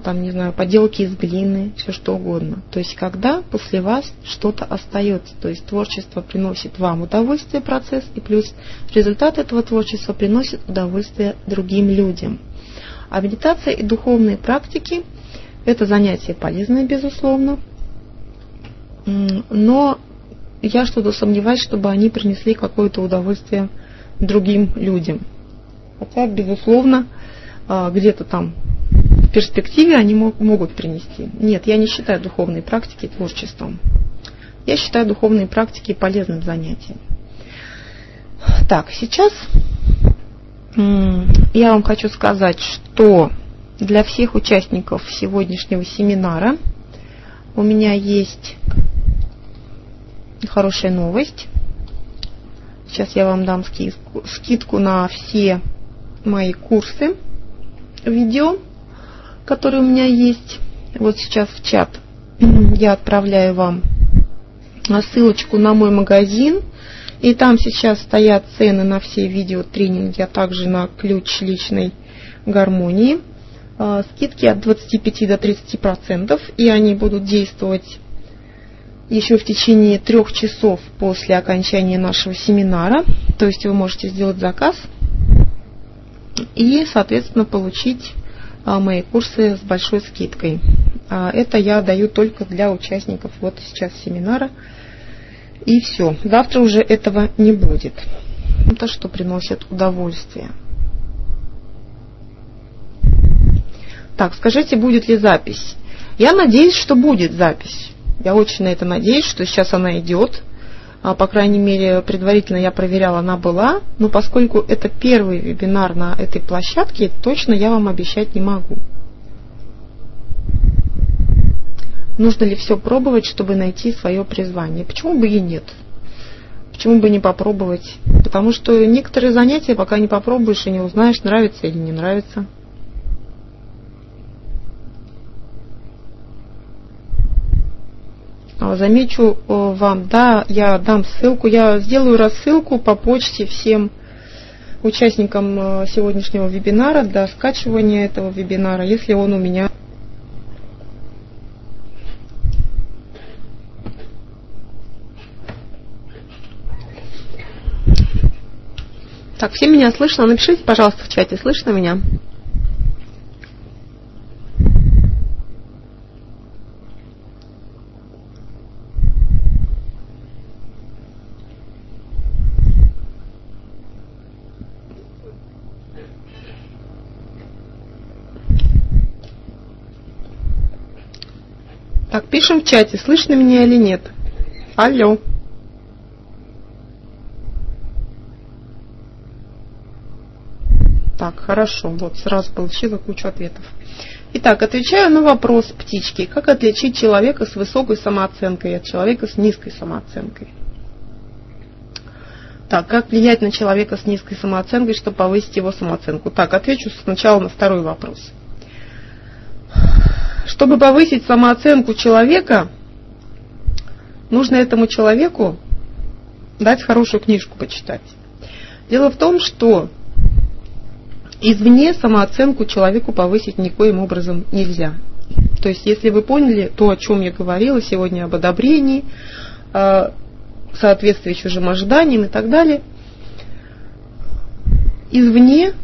там, не знаю, поделки из глины, все что угодно. То есть, когда после вас что-то остается, то есть творчество приносит вам удовольствие, процесс, и плюс результат этого творчества приносит удовольствие другим людям. А медитация и духовные практики – это занятия полезные, безусловно, но я что-то сомневаюсь, чтобы они принесли какое-то удовольствие другим людям. Хотя, безусловно, а, где-то там перспективе они могут принести. Нет, я не считаю духовные практики творчеством. Я считаю духовные практики полезным занятием. Так, сейчас я вам хочу сказать, что для всех участников сегодняшнего семинара у меня есть хорошая новость. Сейчас я вам дам скидку на все мои курсы видео, которые у меня есть. Вот сейчас в чат я отправляю вам ссылочку на мой магазин. И там сейчас стоят цены на все видео тренинги, а также на ключ личной гармонии. А, скидки от 25 до 30%, и они будут действовать еще в течение трех часов после окончания нашего семинара. То есть вы можете сделать заказ и, соответственно, получить а, мои курсы с большой скидкой. А, это я даю только для участников вот сейчас семинара. И все. Завтра уже этого не будет. Это что приносит удовольствие. Так, скажите, будет ли запись? Я надеюсь, что будет запись. Я очень на это надеюсь, что сейчас она идет. А, по крайней мере, предварительно я проверяла, она была. Но поскольку это первый вебинар на этой площадке, точно я вам обещать не могу. Нужно ли все пробовать, чтобы найти свое призвание? Почему бы и нет? Почему бы не попробовать? Потому что некоторые занятия, пока не попробуешь и не узнаешь, нравится или не нравится. Замечу э, вам, да, я дам ссылку, я сделаю рассылку по почте всем участникам э, сегодняшнего вебинара для скачивания этого вебинара, если он у меня Так, все меня слышно? Напишите, пожалуйста, в чате, слышно меня? Так, пишем в чате, слышно меня или нет. Алло. Так, хорошо, вот сразу получила кучу ответов. Итак, отвечаю на вопрос птички. Как отличить человека с высокой самооценкой от человека с низкой самооценкой? Так, как влиять на человека с низкой самооценкой, чтобы повысить его самооценку? Так, отвечу сначала на второй вопрос. Чтобы повысить самооценку человека, нужно этому человеку дать хорошую книжку почитать. Дело в том, что извне самооценку человеку повысить никоим образом нельзя. То есть, если вы поняли то, о чем я говорила сегодня об одобрении, соответствии чужим ожиданиям и так далее, извне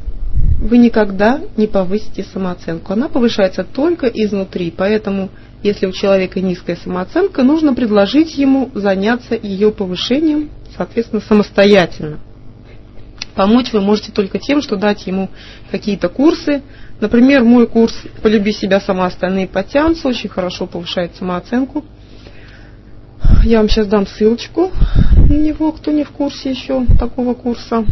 вы никогда не повысите самооценку. Она повышается только изнутри. Поэтому, если у человека низкая самооценка, нужно предложить ему заняться ее повышением, соответственно, самостоятельно. Помочь вы можете только тем, что дать ему какие-то курсы. Например, мой курс «Полюби себя сама, остальные подтянутся» очень хорошо повышает самооценку. Я вам сейчас дам ссылочку на него, кто не в курсе еще такого курса.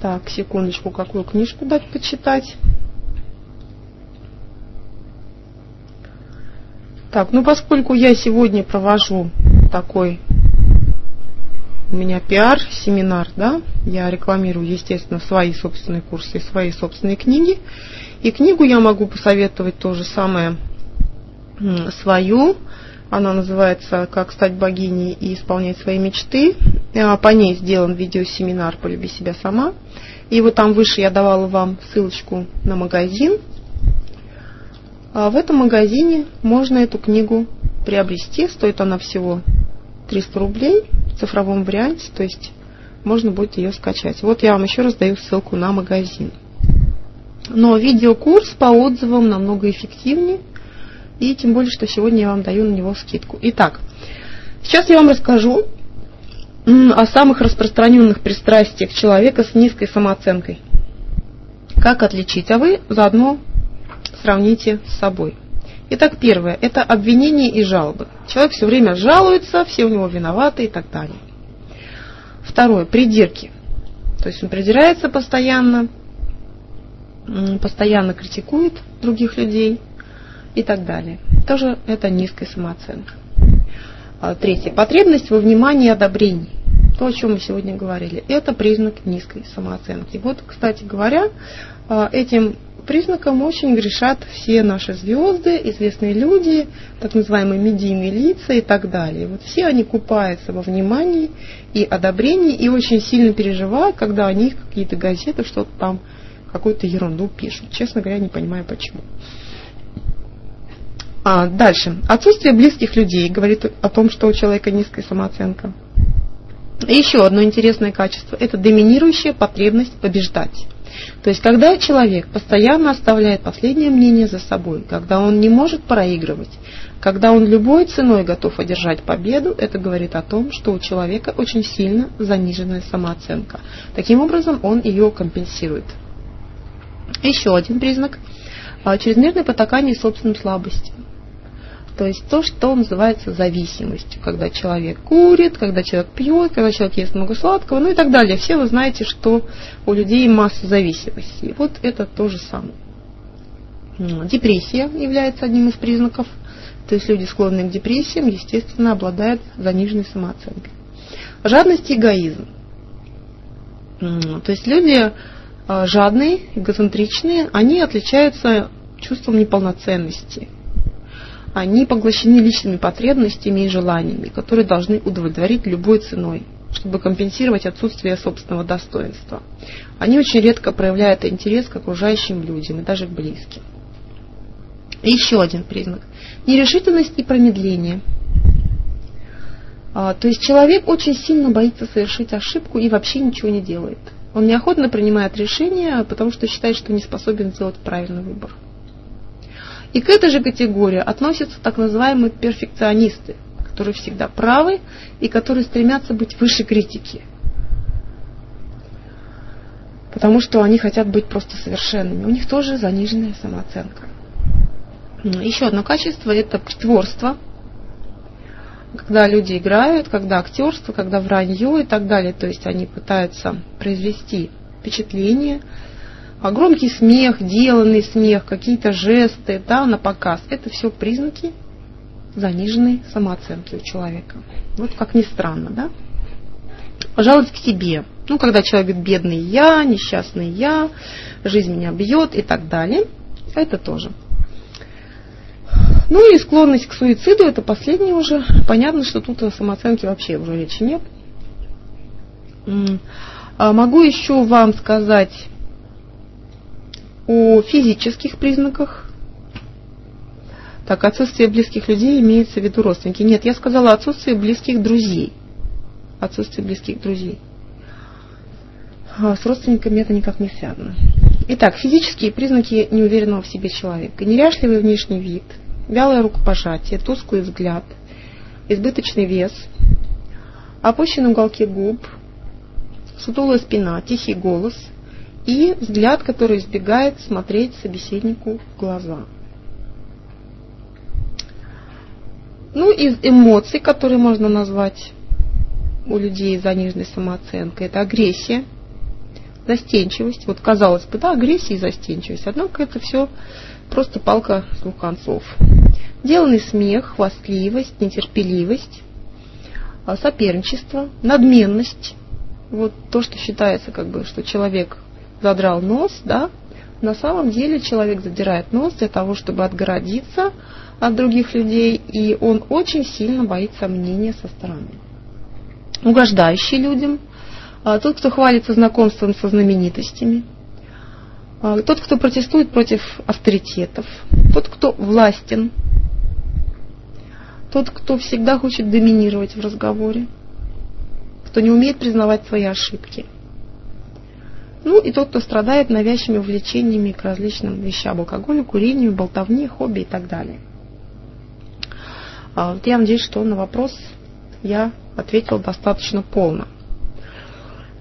Так, секундочку, какую книжку дать почитать. Так, ну поскольку я сегодня провожу такой у меня пиар, семинар, да, я рекламирую, естественно, свои собственные курсы и свои собственные книги. И книгу я могу посоветовать то же самое свою. Она называется «Как стать богиней и исполнять свои мечты». А, по ней сделан видеосеминар «Полюби себя сама». И вот там выше я давала вам ссылочку на магазин. А в этом магазине можно эту книгу приобрести. Стоит она всего 300 рублей в цифровом варианте, то есть можно будет ее скачать. Вот я вам еще раз даю ссылку на магазин. Но видеокурс по отзывам намного эффективнее, и тем более, что сегодня я вам даю на него скидку. Итак, сейчас я вам расскажу о самых распространенных пристрастиях человека с низкой самооценкой. Как отличить? А вы заодно сравните с собой. Итак, первое – это обвинение и жалобы. Человек все время жалуется, все у него виноваты и так далее. Второе – придирки. То есть он придирается постоянно, постоянно критикует других людей и так далее. Тоже это низкая самооценка. А, третье – потребность во внимании и одобрении. То, о чем мы сегодня говорили, это признак низкой самооценки. Вот, кстати говоря, а, этим признаком очень грешат все наши звезды, известные люди, так называемые медийные лица и так далее. Вот все они купаются во внимании и одобрении и очень сильно переживают, когда о них какие-то газеты что-то там, какую-то ерунду пишут. Честно говоря, не понимаю почему. А, дальше. Отсутствие близких людей говорит о том, что у человека низкая самооценка. И еще одно интересное качество – это доминирующая потребность побеждать. То есть, когда человек постоянно оставляет последнее мнение за собой, когда он не может проигрывать, когда он любой ценой готов одержать победу, это говорит о том, что у человека очень сильно заниженная самооценка. Таким образом, он ее компенсирует. Еще один признак – чрезмерное потакание собственным слабостям. То есть то, что называется зависимостью, когда человек курит, когда человек пьет, когда человек ест много сладкого, ну и так далее. Все вы знаете, что у людей масса зависимостей. Вот это то же самое. Депрессия является одним из признаков. То есть люди, склонные к депрессиям, естественно, обладают заниженной самооценкой. Жадность и эгоизм. То есть люди а, жадные, эгоцентричные, они отличаются чувством неполноценности они поглощены личными потребностями и желаниями, которые должны удовлетворить любой ценой, чтобы компенсировать отсутствие собственного достоинства. Они очень редко проявляют интерес к окружающим людям и даже к близким. Еще один признак – нерешительность и промедление. А, то есть человек очень сильно боится совершить ошибку и вообще ничего не делает. Он неохотно принимает решения, потому что считает, что не способен сделать правильный выбор. И к этой же категории относятся так называемые перфекционисты, которые всегда правы и которые стремятся быть выше критики. Потому что они хотят быть просто совершенными. У них тоже заниженная самооценка. Еще одно качество – это притворство. Когда люди играют, когда актерство, когда вранье и так далее. То есть они пытаются произвести впечатление – а громкий смех, деланный смех, какие-то жесты, да, на показ, это все признаки заниженной самооценки у человека. Вот как ни странно, да? Жалость к себе. Ну, когда человек говорит, бедный я, несчастный я, жизнь меня бьет и так далее. Это тоже. Ну и склонность к суициду, это последнее уже. Понятно, что тут о самооценке вообще уже речи нет. А могу еще вам сказать о физических признаках. Так, отсутствие близких людей имеется в виду родственники. Нет, я сказала отсутствие близких друзей. Отсутствие близких друзей. А с родственниками это никак не связано. Итак, физические признаки неуверенного в себе человека. Неряшливый внешний вид, вялое рукопожатие, тусклый взгляд, избыточный вес, опущенные уголки губ, сутулая спина, тихий голос и взгляд, который избегает смотреть собеседнику в глаза. Ну, из эмоций, которые можно назвать у людей с заниженной самооценкой, это агрессия, застенчивость. Вот казалось бы, да, агрессия и застенчивость. Однако это все просто палка с двух концов. Деланный смех, хвастливость, нетерпеливость, а, соперничество, надменность. Вот то, что считается, как бы, что человек задрал нос, да, на самом деле человек задирает нос для того, чтобы отгородиться от других людей, и он очень сильно боится мнения со стороны. Угождающий людям, а, тот, кто хвалится знакомством со знаменитостями, а, тот, кто протестует против авторитетов, тот, кто властен, тот, кто всегда хочет доминировать в разговоре, кто не умеет признавать свои ошибки. Ну и тот, кто страдает навязчивыми увлечениями к различным вещам, алкоголю, курению, болтовне, хобби и так далее. А, вот я надеюсь, что на вопрос я ответила достаточно полно.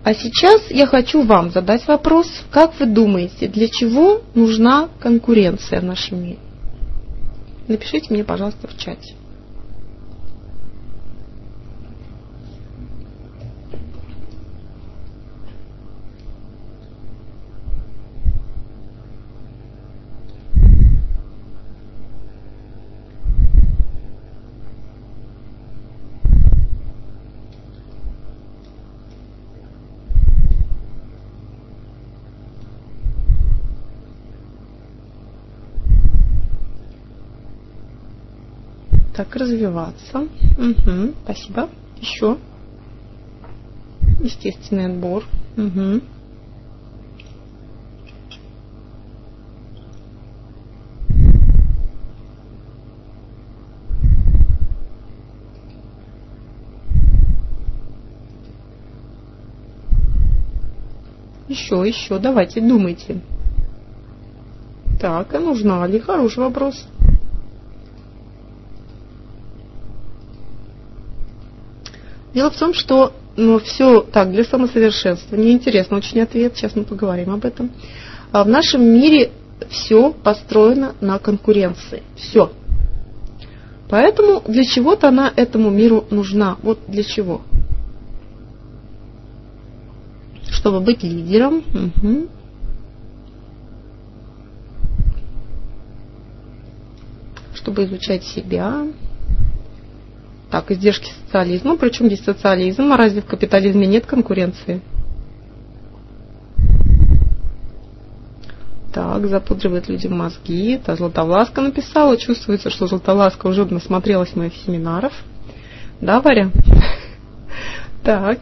А сейчас я хочу вам задать вопрос, как вы думаете, для чего нужна конкуренция в нашем мире? Напишите мне, пожалуйста, в чате. Так, развиваться. Угу, спасибо. Еще. Естественный отбор. Угу. Еще, еще, давайте, думайте. Так, а нужна ли? Хороший вопрос. Дело в том, что ну, все так, для самосовершенствования. Интересно очень ответ, сейчас мы поговорим об этом. А в нашем мире все построено на конкуренции. Все. Поэтому для чего-то она этому миру нужна. Вот для чего? Чтобы быть лидером. Угу. Чтобы изучать себя, так, издержки социализма. Причем здесь социализм? А разве в капитализме нет конкуренции? Так, запудривает людям мозги. Это Златовласка написала. Чувствуется, что Златовласка уже насмотрелась моих семинаров. Да, Варя? Так.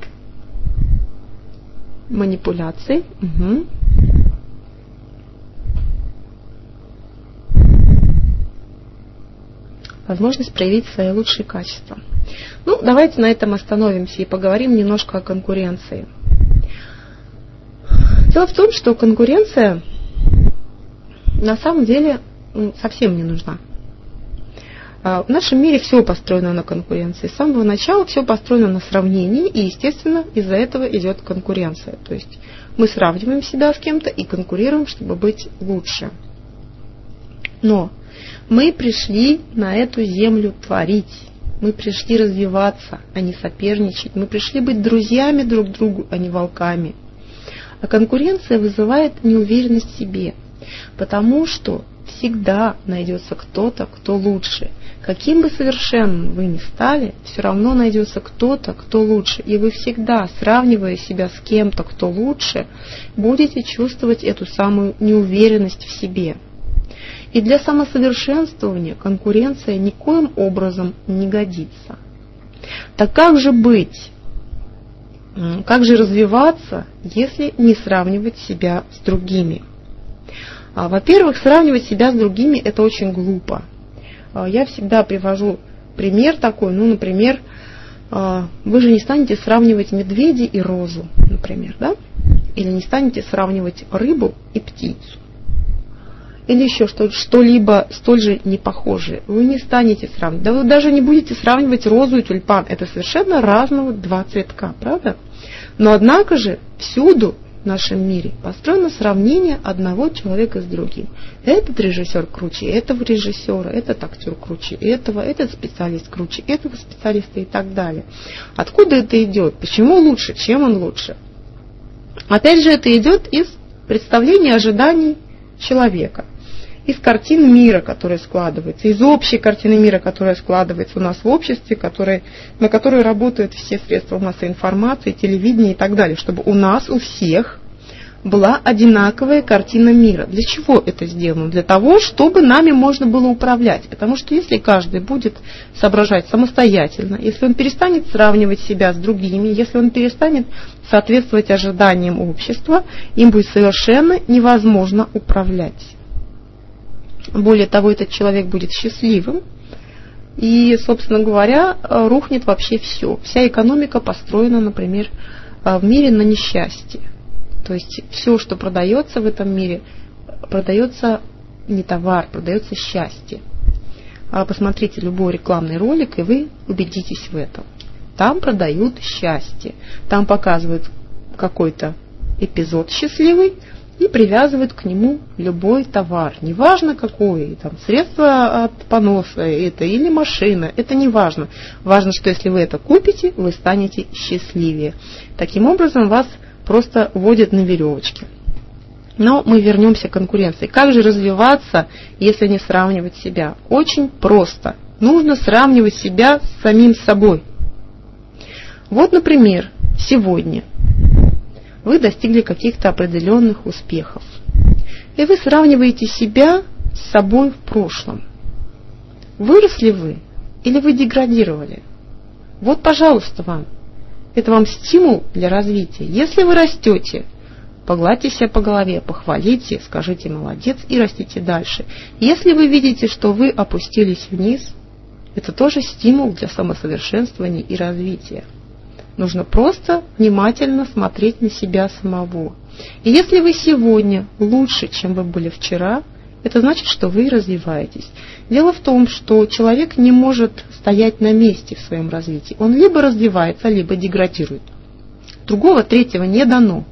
Манипуляции. Угу. Возможность проявить свои лучшие качества. Ну, давайте на этом остановимся и поговорим немножко о конкуренции. Дело в том, что конкуренция на самом деле совсем не нужна. А, в нашем мире все построено на конкуренции. С самого начала все построено на сравнении, и, естественно, из-за этого идет конкуренция. То есть мы сравниваем себя с кем-то и конкурируем, чтобы быть лучше. Но мы пришли на эту землю творить. Мы пришли развиваться, а не соперничать. Мы пришли быть друзьями друг другу, а не волками. А конкуренция вызывает неуверенность в себе, потому что всегда найдется кто-то, кто лучше. Каким бы совершенным вы ни стали, все равно найдется кто-то, кто лучше. И вы всегда, сравнивая себя с кем-то, кто лучше, будете чувствовать эту самую неуверенность в себе. И для самосовершенствования конкуренция никоим образом не годится. Так как же быть? Как же развиваться, если не сравнивать себя с другими? А, во-первых, сравнивать себя с другими это очень глупо. А, я всегда привожу пример такой, ну, например, а, вы же не станете сравнивать медведя и розу, например, да? Или не станете сравнивать рыбу и птицу. Или еще что- что-либо столь же непохожее. Вы не станете сравнивать. Да вы даже не будете сравнивать розу и тюльпан. Это совершенно разного два цветка, правда? Но однако же всюду в нашем мире построено сравнение одного человека с другим. Этот режиссер круче этого режиссера, этот актер круче этого, этот специалист круче этого специалиста и так далее. Откуда это идет? Почему лучше? Чем он лучше? Опять же, это идет из представления ожиданий человека из картин мира, которые складываются, из общей картины мира, которая складывается у нас в обществе, который, на которой работают все средства массовой информации, телевидение и так далее, чтобы у нас, у всех была одинаковая картина мира. Для чего это сделано? Для того, чтобы нами можно было управлять. Потому что если каждый будет соображать самостоятельно, если он перестанет сравнивать себя с другими, если он перестанет соответствовать ожиданиям общества, им будет совершенно невозможно управлять. Более того, этот человек будет счастливым, и, собственно говоря, рухнет вообще все. Вся экономика построена, например, в мире на несчастье. То есть все, что продается в этом мире, продается не товар, продается счастье. А посмотрите любой рекламный ролик, и вы убедитесь в этом. Там продают счастье. Там показывают какой-то эпизод счастливый, и привязывают к нему любой товар, неважно какой, там средство от поноса это или машина, это не важно. Важно, что если вы это купите, вы станете счастливее. Таким образом вас просто водят на веревочке. Но мы вернемся к конкуренции. Как же развиваться, если не сравнивать себя? Очень просто. Нужно сравнивать себя с самим собой. Вот, например, сегодня – вы достигли каких-то определенных успехов. И вы сравниваете себя с собой в прошлом. Выросли вы или вы деградировали? Вот, пожалуйста, вам. Это вам стимул для развития. Если вы растете, погладьте себя по голове, похвалите, скажите «молодец» и растите дальше. Если вы видите, что вы опустились вниз, это тоже стимул для самосовершенствования и развития. Нужно просто внимательно смотреть на себя самого. И если вы сегодня лучше, чем вы были вчера, это значит, что вы развиваетесь. Дело в том, что человек не может стоять на месте в своем развитии. Он либо развивается, либо деградирует. Другого третьего не дано.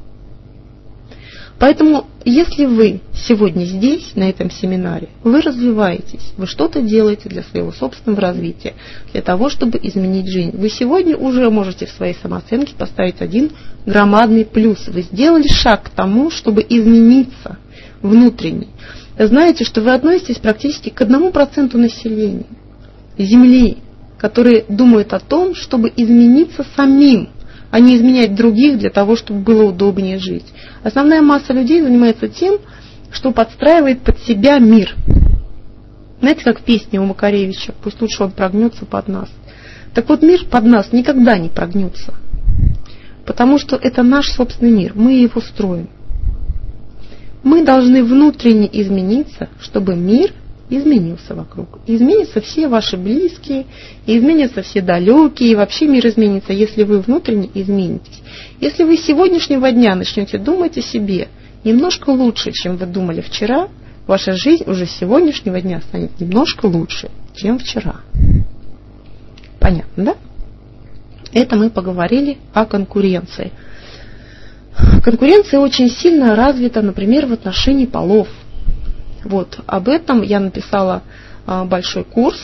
Поэтому, если вы сегодня здесь, на этом семинаре, вы развиваетесь, вы что-то делаете для своего собственного развития, для того, чтобы изменить жизнь. Вы сегодня уже можете в своей самооценке поставить один громадный плюс. Вы сделали шаг к тому, чтобы измениться внутренне. Знаете, что вы относитесь практически к одному проценту населения Земли, которые думают о том, чтобы измениться самим – а не изменять других для того, чтобы было удобнее жить. Основная масса людей занимается тем, что подстраивает под себя мир. Знаете, как в песне у Макаревича «Пусть лучше он прогнется под нас». Так вот, мир под нас никогда не прогнется, потому что это наш собственный мир, мы его строим. Мы должны внутренне измениться, чтобы мир изменился вокруг. Изменятся все ваши близкие, изменятся все далекие, и вообще мир изменится, если вы внутренне изменитесь. Если вы с сегодняшнего дня начнете думать о себе немножко лучше, чем вы думали вчера, ваша жизнь уже с сегодняшнего дня станет немножко лучше, чем вчера. Понятно, да? Это мы поговорили о конкуренции. Конкуренция очень сильно развита, например, в отношении полов – вот, об этом я написала а, большой курс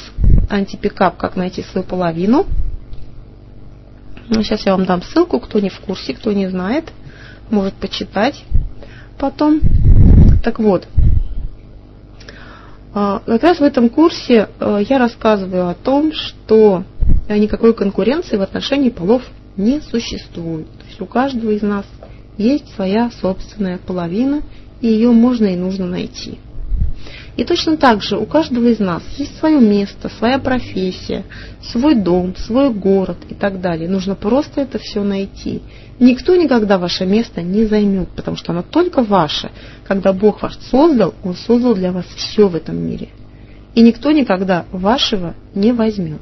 антипикап «Как найти свою половину». Ну, сейчас я вам дам ссылку, кто не в курсе, кто не знает, может почитать потом. Так вот, а, как раз в этом курсе а, я рассказываю о том, что никакой конкуренции в отношении полов не существует. То есть у каждого из нас есть своя собственная половина, и ее можно и нужно найти. И точно так же у каждого из нас есть свое место, своя профессия, свой дом, свой город и так далее. Нужно просто это все найти. Никто никогда ваше место не займет, потому что оно только ваше. Когда Бог вас создал, Он создал для вас все в этом мире. И никто никогда вашего не возьмет.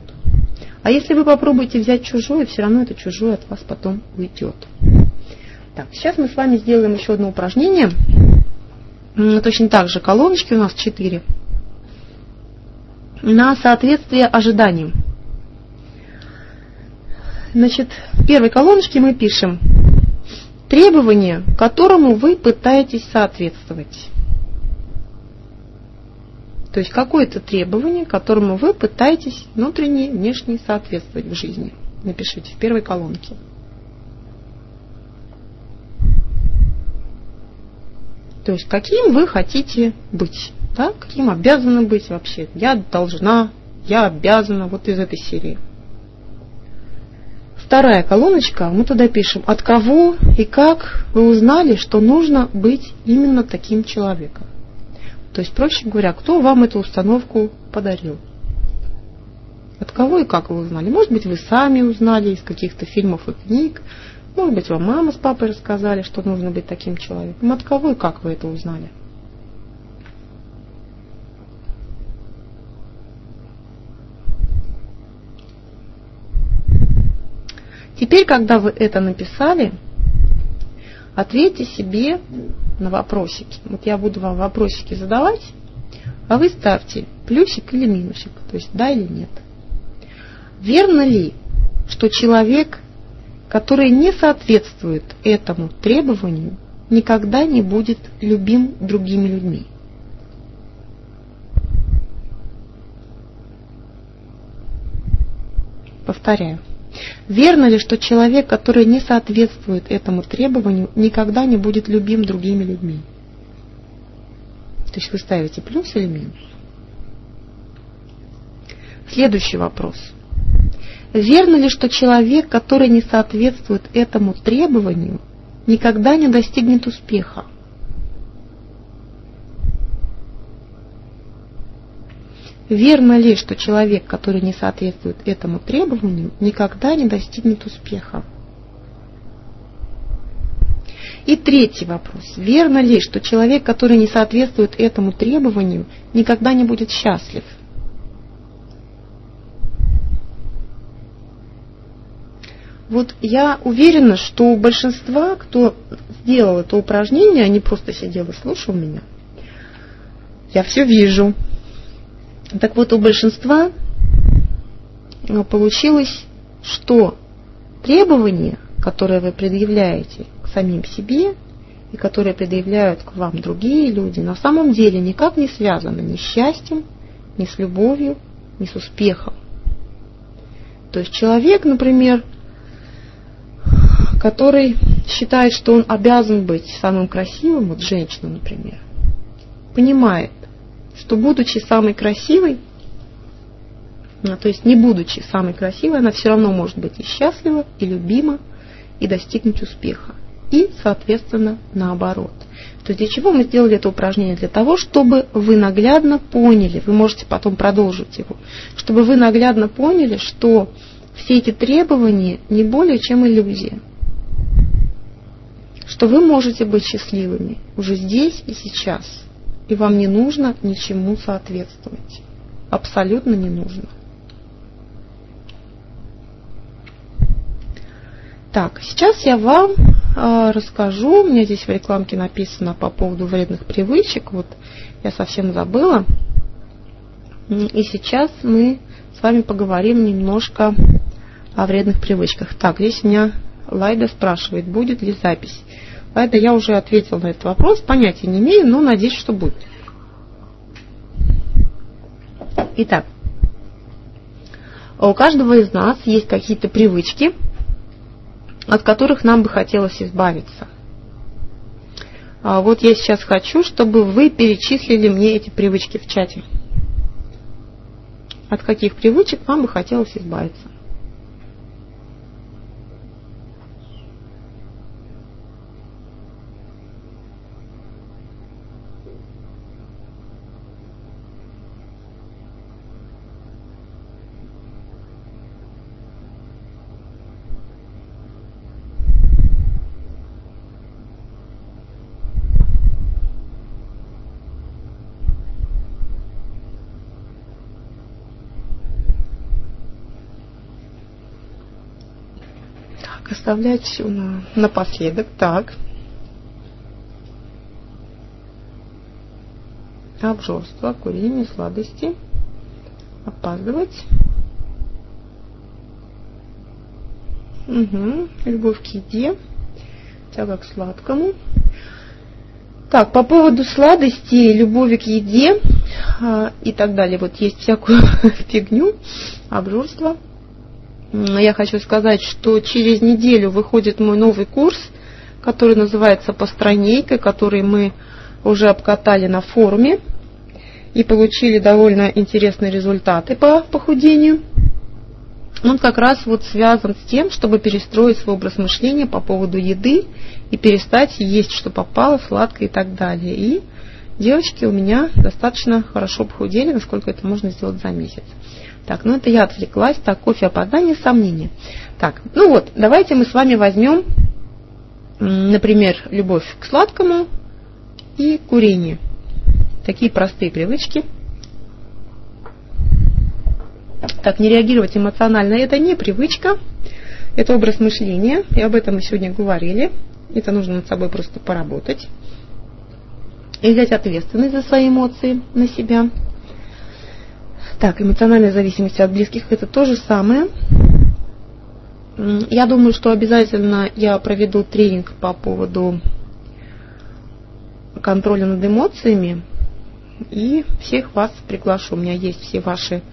А если вы попробуете взять чужое, все равно это чужое от вас потом уйдет. Так, сейчас мы с вами сделаем еще одно упражнение. Точно так же колоночки у нас четыре, на соответствие ожиданиям. Значит, в первой колоночке мы пишем требование, которому вы пытаетесь соответствовать. То есть какое-то требование, которому вы пытаетесь внутренне внешне соответствовать в жизни. Напишите в первой колонке. То есть каким вы хотите быть, да? каким обязаны быть вообще. Я должна, я обязана, вот из этой серии. Вторая колоночка, мы туда пишем, от кого и как вы узнали, что нужно быть именно таким человеком. То есть, проще говоря, кто вам эту установку подарил? От кого и как вы узнали? Может быть, вы сами узнали из каких-то фильмов и книг, может быть, вам мама с папой рассказали, что нужно быть таким человеком. От кого и как вы это узнали? Теперь, когда вы это написали, ответьте себе на вопросики. Вот я буду вам вопросики задавать, а вы ставьте плюсик или минусик, то есть да или нет. Верно ли, что человек который не соответствует этому требованию, никогда не будет любим другими людьми. Повторяю. Верно ли, что человек, который не соответствует этому требованию, никогда не будет любим другими людьми? То есть вы ставите плюс или минус? Следующий вопрос. Верно ли, что человек, который не соответствует этому требованию, никогда не достигнет успеха? Верно ли, что человек, который не соответствует этому требованию, никогда не достигнет успеха? И третий вопрос. Верно ли, что человек, который не соответствует этому требованию, никогда не будет счастлив? Вот я уверена, что у большинства, кто сделал это упражнение, они просто сидел и слушал меня. Я все вижу. Так вот, у большинства э, получилось, что требования, которые вы предъявляете к самим себе и которые предъявляют к вам другие люди, на самом деле никак не связаны ни с счастьем, ни с любовью, ни с успехом. То есть человек, например, который считает, что он обязан быть самым красивым, вот женщина, например, понимает, что будучи самой красивой, а, то есть не будучи самой красивой, она все равно может быть и счастлива, и любима, и достигнуть успеха. И, соответственно, наоборот. То есть для чего мы сделали это упражнение? Для того, чтобы вы наглядно поняли, вы можете потом продолжить его, чтобы вы наглядно поняли, что все эти требования не более чем иллюзия что вы можете быть счастливыми уже здесь и сейчас, и вам не нужно ничему соответствовать. Абсолютно не нужно. Так, сейчас я вам э, расскажу, у меня здесь в рекламке написано по поводу вредных привычек, вот я совсем забыла. И сейчас мы с вами поговорим немножко о вредных привычках. Так, здесь у меня Лайда спрашивает, будет ли запись. Лайда, я уже ответила на этот вопрос, понятия не имею, но надеюсь, что будет. Итак, у каждого из нас есть какие-то привычки, от которых нам бы хотелось избавиться. А вот я сейчас хочу, чтобы вы перечислили мне эти привычки в чате. От каких привычек вам бы хотелось избавиться? Оставлять напоследок. Так. обжорство, курение, сладости, опаздывать. Угу. Любовь к еде, тяга к сладкому. Так, по поводу сладости, любови к еде а, и так далее. Вот есть всякую фигню, обжорство. Я хочу сказать, что через неделю выходит мой новый курс, который называется «Постранейка», который мы уже обкатали на форуме и получили довольно интересные результаты по похудению. Он как раз вот связан с тем, чтобы перестроить свой образ мышления по поводу еды и перестать есть, что попало, сладкое и так далее. И девочки у меня достаточно хорошо похудели, насколько это можно сделать за месяц. Так, ну это я отвлеклась. Так, кофе, опоздание, сомнения. Так, ну вот, давайте мы с вами возьмем, например, любовь к сладкому и курение. Такие простые привычки. Так, не реагировать эмоционально – это не привычка, это образ мышления, и об этом мы сегодня говорили. Это нужно над собой просто поработать и взять ответственность за свои эмоции на себя. Так, эмоциональная зависимость от близких – это то же самое. Я думаю, что обязательно я проведу тренинг по поводу контроля над эмоциями и всех вас приглашу. У меня есть все ваши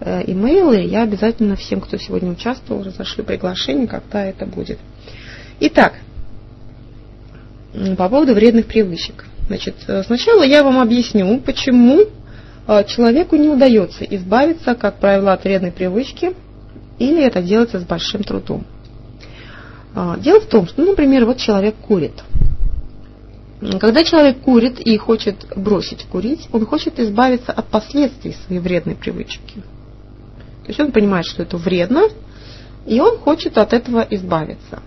э, имейлы. Я обязательно всем, кто сегодня участвовал, разошлю приглашение, когда это будет. Итак, по поводу вредных привычек. Значит, э, сначала я вам объясню, почему человеку не удается избавиться, как правило, от вредной привычки, или это делается с большим трудом. А, дело в том, что, например, вот человек курит. Когда человек курит и хочет бросить курить, он хочет избавиться от последствий своей вредной привычки. То есть он понимает, что это вредно, и он хочет от этого избавиться.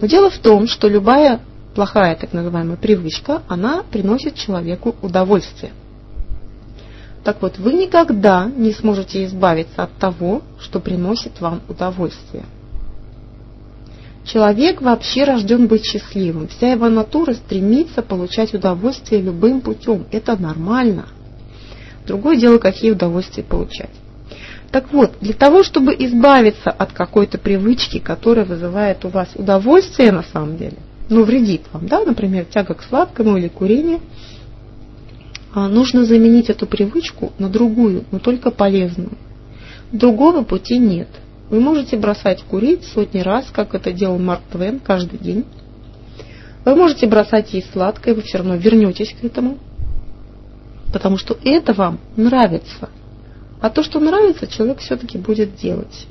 Но дело в том, что любая плохая так называемая привычка, она приносит человеку удовольствие. Так вот, вы никогда не сможете избавиться от того, что приносит вам удовольствие. Человек вообще рожден быть счастливым. Вся его натура стремится получать удовольствие любым путем. Это нормально. Другое дело, какие удовольствия получать. Так вот, для того, чтобы избавиться от какой-то привычки, которая вызывает у вас удовольствие на самом деле, но вредит вам, да, например, тяга к сладкому или курение, нужно заменить эту привычку на другую, но только полезную. Другого пути нет – вы можете бросать курить сотни раз, как это делал Марк Твен каждый день. Вы можете бросать есть сладкое, вы все равно вернетесь к этому, потому что это вам нравится. А то, что нравится, человек все-таки будет делать.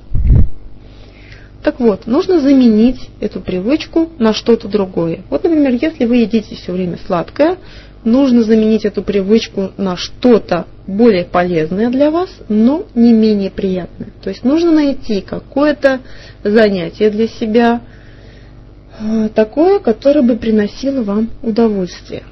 Так вот, нужно заменить эту привычку на что-то другое. Вот, например, если вы едите все время сладкое, нужно заменить эту привычку на что-то более полезное для вас, но не менее приятное. То есть нужно найти какое-то занятие для себя, э, такое, которое бы приносило вам удовольствие.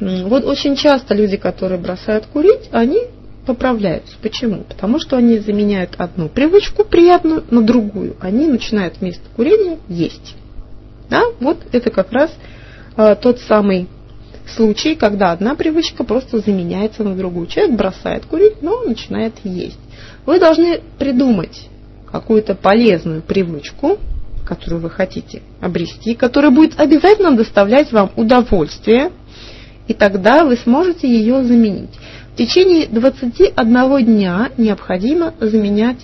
Вот очень часто люди, которые бросают курить, они поправляются. Почему? Потому что они заменяют одну привычку приятную на другую. Они начинают вместо курения есть. Да? Вот это как раз э, тот самый случай, когда одна привычка просто заменяется на другую. Человек бросает курить, но начинает есть. Вы должны придумать какую-то полезную привычку, которую вы хотите обрести, которая будет обязательно доставлять вам удовольствие, и тогда вы сможете ее заменить. В течение 21 дня необходимо заменять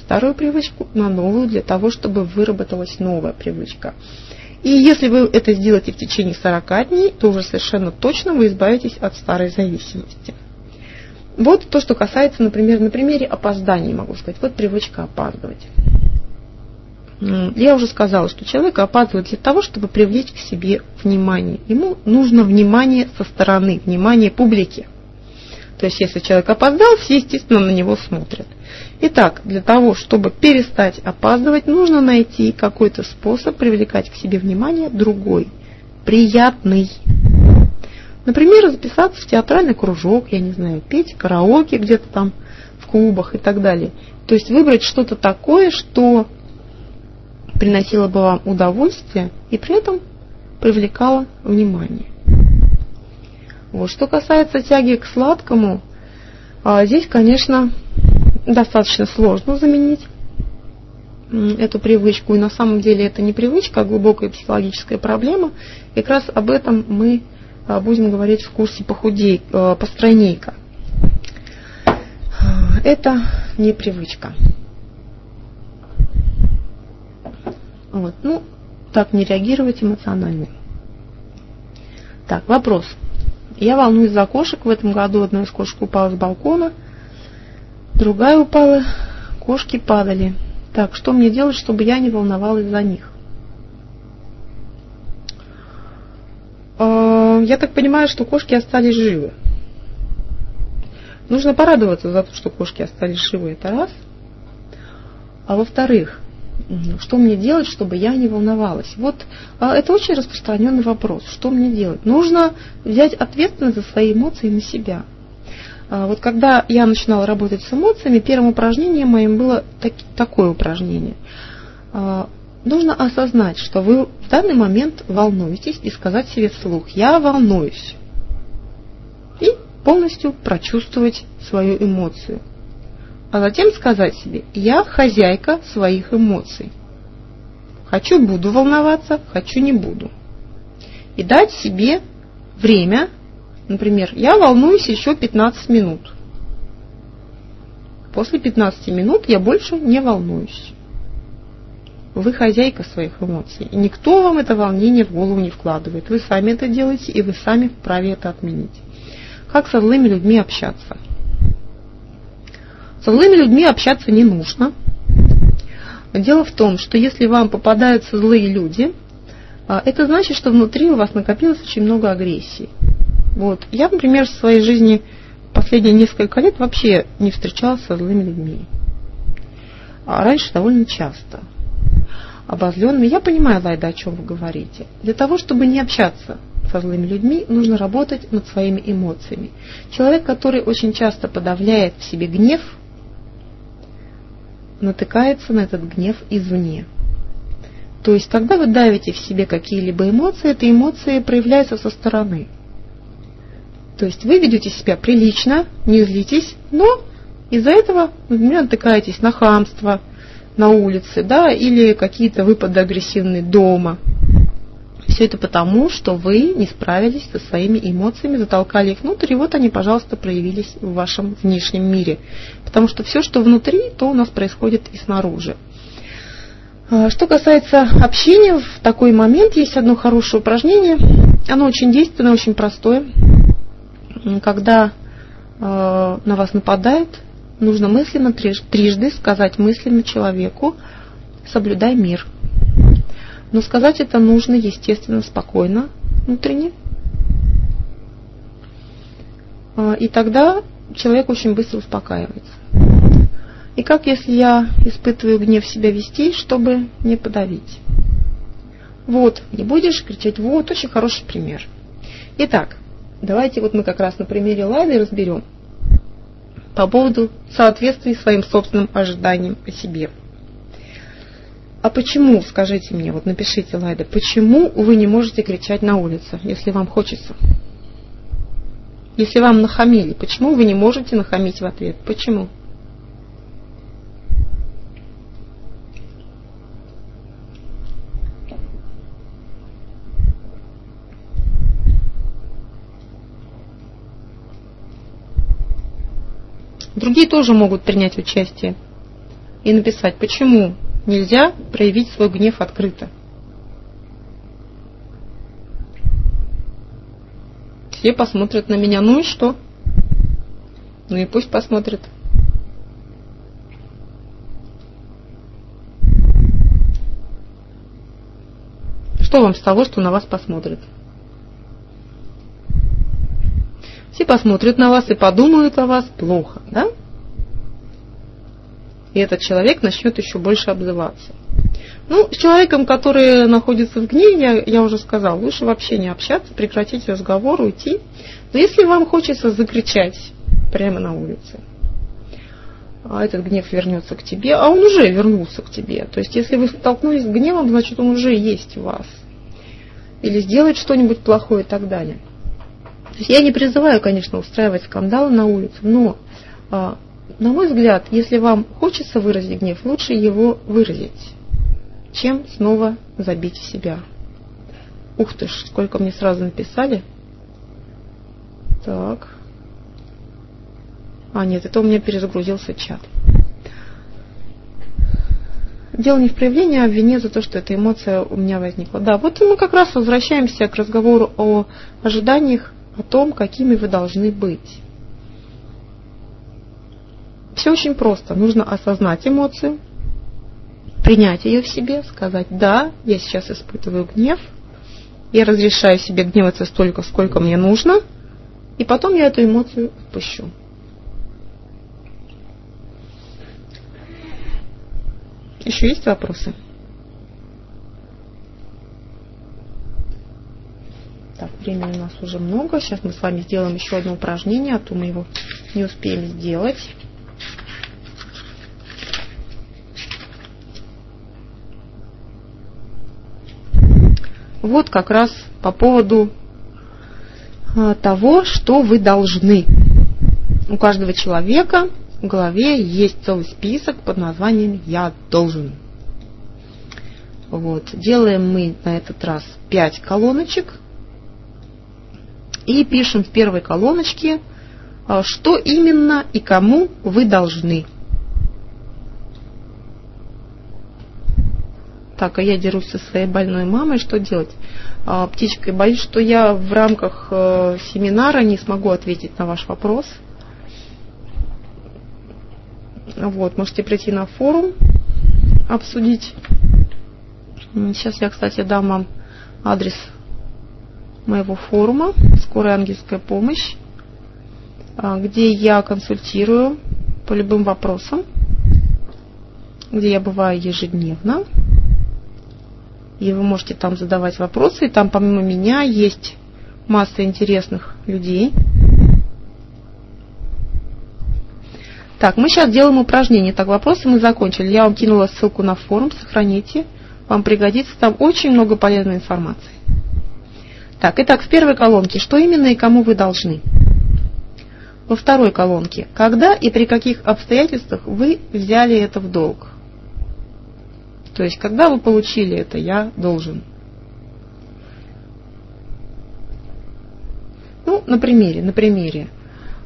старую привычку на новую для того, чтобы выработалась новая привычка. И если вы это сделаете в течение 40 дней, то уже совершенно точно вы избавитесь от старой зависимости. Вот то, что касается, например, на примере опозданий, могу сказать. Вот привычка опаздывать. Я уже сказала, что человек опаздывает для того, чтобы привлечь к себе внимание. Ему нужно внимание со стороны, внимание публики. То есть, если человек опоздал, все, естественно, на него смотрят. Итак, для того, чтобы перестать опаздывать, нужно найти какой-то способ привлекать к себе внимание другой, приятный. Например, записаться в театральный кружок, я не знаю, петь караоке где-то там в клубах и так далее. То есть выбрать что-то такое, что приносило бы вам удовольствие и при этом привлекало внимание. Вот. Что касается тяги к сладкому, а, здесь, конечно, достаточно сложно заменить эту привычку. И на самом деле это не привычка, а глубокая психологическая проблема. И как раз об этом мы а, будем говорить в курсе похудей, а, постройнейка. Это не привычка. Вот. Ну, так не реагировать эмоционально. Так, вопрос. Я волнуюсь за кошек. В этом году одна из кошек упала с балкона, другая упала, кошки падали. Так, что мне делать, чтобы я не волновалась за них? А, я так понимаю, что кошки остались живы. Нужно порадоваться за то, что кошки остались живы, это раз. А во-вторых, что мне делать, чтобы я не волновалась? Вот а, это очень распространенный вопрос. Что мне делать? Нужно взять ответственность за свои эмоции на себя. А, вот когда я начинала работать с эмоциями, первым упражнением моим было так, такое упражнение. А, нужно осознать, что вы в данный момент волнуетесь и сказать себе вслух «я волнуюсь». И полностью прочувствовать свою эмоцию а затем сказать себе «я хозяйка своих эмоций». Хочу – буду волноваться, хочу – не буду. И дать себе время, например, я волнуюсь еще 15 минут. После 15 минут я больше не волнуюсь. Вы хозяйка своих эмоций. И никто вам это волнение в голову не вкладывает. Вы сами это делаете, и вы сами вправе это отменить. Как со злыми людьми общаться – со злыми людьми общаться не нужно. Дело в том, что если вам попадаются злые люди, а, это значит, что внутри у вас накопилось очень много агрессии. Вот. Я, например, в своей жизни последние несколько лет вообще не встречалась со злыми людьми. А раньше довольно часто. Обозленными. Я понимаю, Лайда, о чем вы говорите. Для того, чтобы не общаться со злыми людьми, нужно работать над своими эмоциями. Человек, который очень часто подавляет в себе гнев – натыкается на этот гнев извне. То есть, когда вы давите в себе какие-либо эмоции, эти эмоции проявляются со стороны. То есть вы ведете себя прилично, не злитесь, но из-за этого, например, натыкаетесь на хамство на улице, да, или какие-то выпады агрессивные дома, все это потому, что вы не справились со своими эмоциями, затолкали их внутрь, и вот они, пожалуйста, проявились в вашем внешнем мире. Потому что все, что внутри, то у нас происходит и снаружи. А, что касается общения, в такой момент есть одно хорошее упражнение. Оно очень действенное, очень простое. Когда э, на вас нападает, нужно мысленно трижды сказать мысленно человеку «соблюдай мир». Но сказать это нужно, естественно, спокойно, внутренне. А, и тогда человек очень быстро успокаивается. И как если я испытываю гнев себя вести, чтобы не подавить? Вот, не будешь кричать, вот, очень хороший пример. Итак, давайте вот мы как раз на примере Лайды разберем по поводу соответствия своим собственным ожиданиям о себе. А почему, скажите мне, вот напишите, Лайда, почему вы не можете кричать на улице, если вам хочется? Если вам нахамили, почему вы не можете нахамить в ответ? Почему? Другие тоже могут принять участие и написать, почему нельзя проявить свой гнев открыто. Все посмотрят на меня, ну и что? Ну и пусть посмотрят. Что вам с того, что на вас посмотрят? Все посмотрят на вас и подумают о вас плохо, да? И этот человек начнет еще больше обзываться. Ну, с человеком, который находится в гневе, я, я уже сказал, лучше вообще не общаться, прекратить разговор, уйти. Но если вам хочется закричать прямо на улице, а этот гнев вернется к тебе, а он уже вернулся к тебе. То есть, если вы столкнулись с гневом, значит, он уже есть у вас. Или сделать что-нибудь плохое и так далее. То есть я не призываю, конечно, устраивать скандалы на улице, но, а, на мой взгляд, если вам хочется выразить гнев, лучше его выразить, чем снова забить в себя. Ух ты ж, сколько мне сразу написали. Так. А, нет, это у меня перезагрузился чат. Дело не в проявлении, а в вине за то, что эта эмоция у меня возникла. Да, вот мы как раз возвращаемся к разговору о ожиданиях, о том, какими вы должны быть. Все очень просто. Нужно осознать эмоцию, принять ее в себе, сказать, да, я сейчас испытываю гнев, я разрешаю себе гневаться столько, сколько мне нужно, и потом я эту эмоцию отпущу. Еще есть вопросы? Так, времени у нас уже много. Сейчас мы с вами сделаем еще одно упражнение, а то мы его не успеем сделать. Вот как раз по поводу а, того, что вы должны. У каждого человека в голове есть целый список под названием «Я должен». Вот. Делаем мы на этот раз 5 колоночек и пишем в первой колоночке, а, что именно и кому вы должны. Так, а я дерусь со своей больной мамой, что делать? А, птичка, боюсь, что я в рамках э, семинара не смогу ответить на ваш вопрос – вот, можете прийти на форум, обсудить. Сейчас я, кстати, дам вам адрес моего форума «Скорая ангельская помощь», а, где я консультирую по любым вопросам, где я бываю ежедневно. И вы можете там задавать вопросы. И там помимо меня есть масса интересных людей – Так, мы сейчас делаем упражнение. Так, вопросы мы закончили. Я вам кинула ссылку на форум, сохраните. Вам пригодится, там очень много полезной информации. Так, итак, в первой колонке, что именно и кому вы должны? Во второй колонке, когда и при каких обстоятельствах вы взяли это в долг? То есть, когда вы получили это, я должен. Ну, на примере, на примере.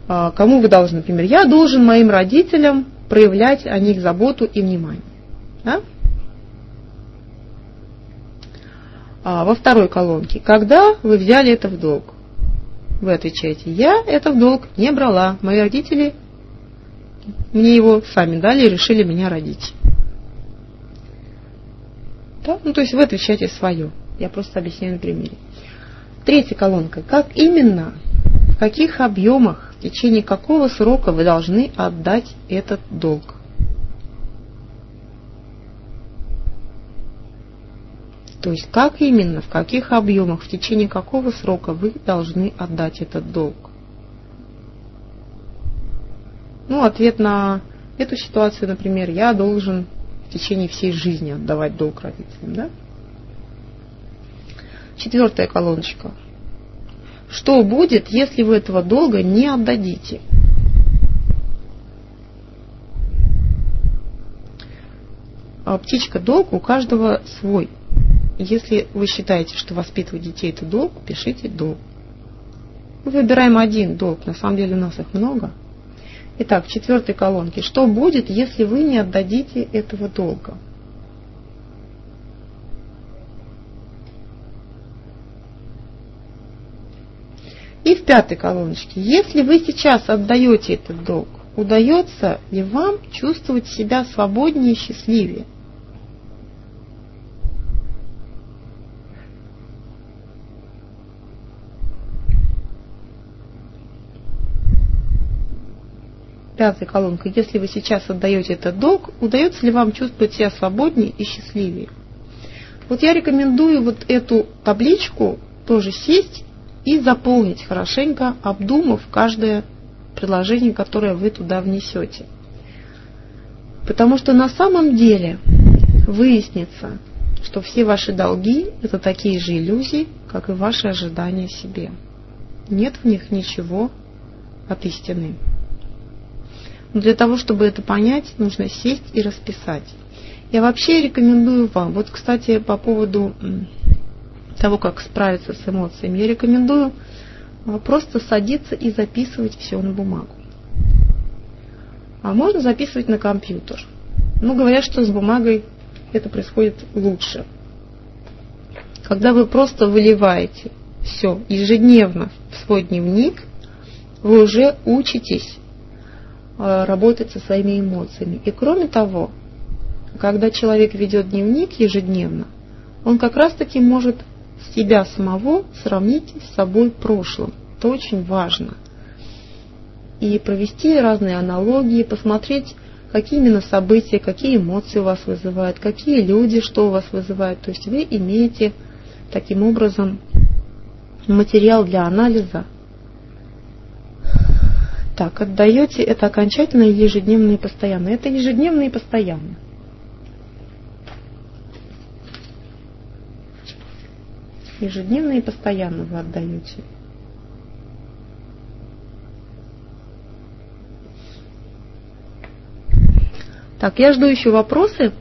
А, кому вы должны, например, я должен моим родителям проявлять о них заботу и внимание. Да? А во второй колонке, когда вы взяли это в долг? Вы отвечаете, я это в долг не брала, мои родители мне его сами дали и решили меня родить. Да? Ну, то есть вы отвечаете свое. Я просто объясняю на примере. Третья колонка. Как именно, в каких объемах в течение какого срока вы должны отдать этот долг. То есть как именно, в каких объемах, в течение какого срока вы должны отдать этот долг. Ну, ответ на эту ситуацию, например, я должен течение всей жизни отдавать долг родителям. Да? Четвертая колоночка. Что будет, если вы этого долга не отдадите? А птичка долг у каждого свой. Если вы считаете, что воспитывать детей это долг, пишите долг. Мы выбираем один долг, на самом деле у нас их много. Итак, в четвертой колонке. Что будет, если вы не отдадите этого долга? И в пятой колоночке. Если вы сейчас отдаете этот долг, удается ли вам чувствовать себя свободнее и счастливее? Пятая колонка. Если вы сейчас отдаете этот долг, удается ли вам чувствовать себя свободнее и счастливее? Вот я рекомендую вот эту табличку тоже сесть и заполнить хорошенько, обдумав каждое предложение, которое вы туда внесете. Потому что на самом деле выяснится, что все ваши долги – это такие же иллюзии, как и ваши ожидания себе. нет в них ничего от истины. Но для того, чтобы это понять, нужно сесть и расписать. Я вообще рекомендую вам, вот, кстати, по поводу того, как справиться с эмоциями, я рекомендую а, просто садиться и записывать все на бумагу. А можно записывать на компьютер. Ну, говорят, что с бумагой это происходит лучше. Когда вы просто выливаете все ежедневно в свой дневник, вы уже учитесь работать со своими эмоциями. И кроме того, когда человек ведет дневник ежедневно, он как раз-таки может себя самого сравнить с собой прошлым. Это очень важно. И провести разные аналогии, посмотреть, какие именно события, какие эмоции у вас вызывают, какие люди, что у вас вызывают. То есть вы имеете таким образом материал для анализа. Так, отдаете это окончательно ежедневно и постоянно. Это ежедневно и постоянно. ежедневно и постоянно вы отдаете. Так, я жду еще вопросы.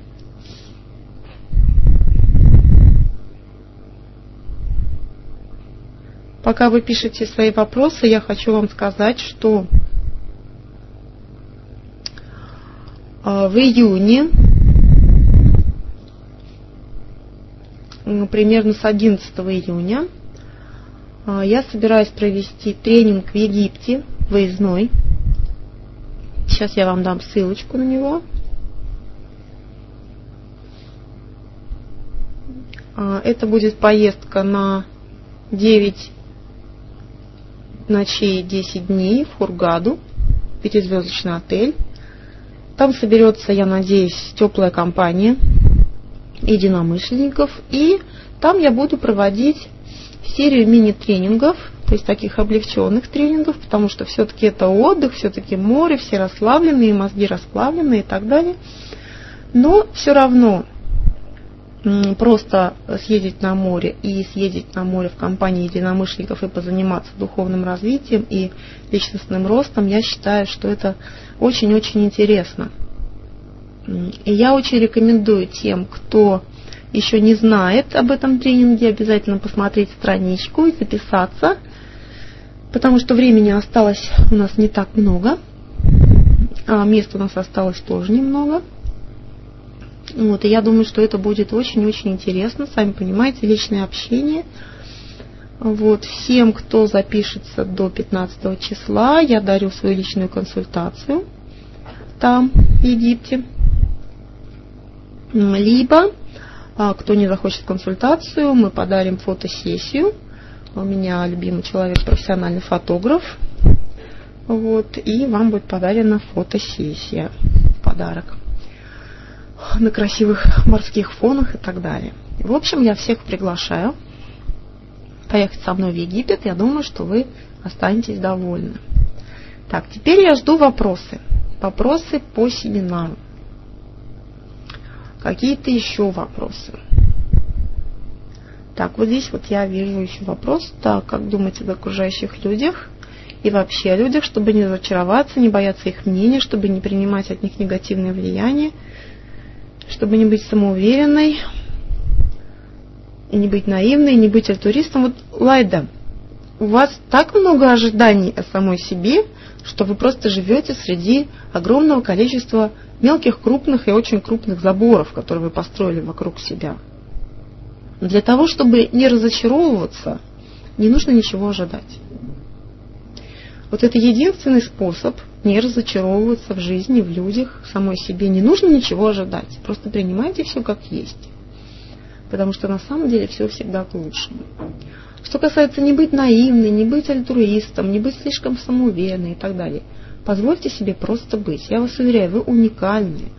Пока вы пишете свои вопросы, я хочу вам сказать, что а, в июне примерно с 11 июня а, я собираюсь провести тренинг в Египте, выездной. Сейчас я вам дам ссылочку на него. А, это будет поездка на 9 ночей 10 дней в Хургаду, пятизвездочный отель. Там соберется, я надеюсь, теплая компания единомышленников. И там я буду проводить серию мини-тренингов, то есть таких облегченных тренингов, потому что все-таки это отдых, все-таки море, все расслабленные, мозги расплавленные и так далее. Но все равно просто съездить на море и съездить на море в компании единомышленников и позаниматься духовным развитием и личностным ростом, я считаю, что это очень-очень интересно. И я очень рекомендую тем, кто еще не знает об этом тренинге, обязательно посмотреть страничку и записаться, потому что времени осталось у нас не так много, а места у нас осталось тоже немного. Вот, и я думаю, что это будет очень-очень интересно. Сами понимаете, личное общение. Вот, всем, кто запишется до 15 числа, я дарю свою личную консультацию там, в Египте. Либо, а, кто не захочет консультацию, мы подарим фотосессию. У меня любимый человек, профессиональный фотограф. Вот, и вам будет подарена фотосессия подарок на красивых морских фонах и так далее. В общем, я всех приглашаю поехать со мной в Египет. Я думаю, что вы останетесь довольны. Так, теперь я жду вопросы. Вопросы по семинару. Какие-то еще вопросы? Так, вот здесь вот я вижу еще вопрос. Так, как думаете об окружающих людях и вообще о людях, чтобы не разочароваться, не бояться их мнения, чтобы не принимать от них негативное влияние, чтобы не быть самоуверенной, и не быть наивной, и не быть альтуристом. Вот, Лайда, у вас так много ожиданий о самой себе, что вы просто живете среди огромного количества мелких, крупных и очень крупных заборов, которые вы построили вокруг себя. Для того, чтобы не разочаровываться, не нужно ничего ожидать. Вот это единственный способ не разочаровываться в жизни, в людях, в самой себе. Не нужно ничего ожидать. Просто принимайте все как есть. Потому что на самом деле все всегда к лучшему. Что касается не быть наивной, не быть альтруистом, не быть слишком самоуверенной и так далее. Позвольте себе просто быть. Я вас уверяю, вы уникальны,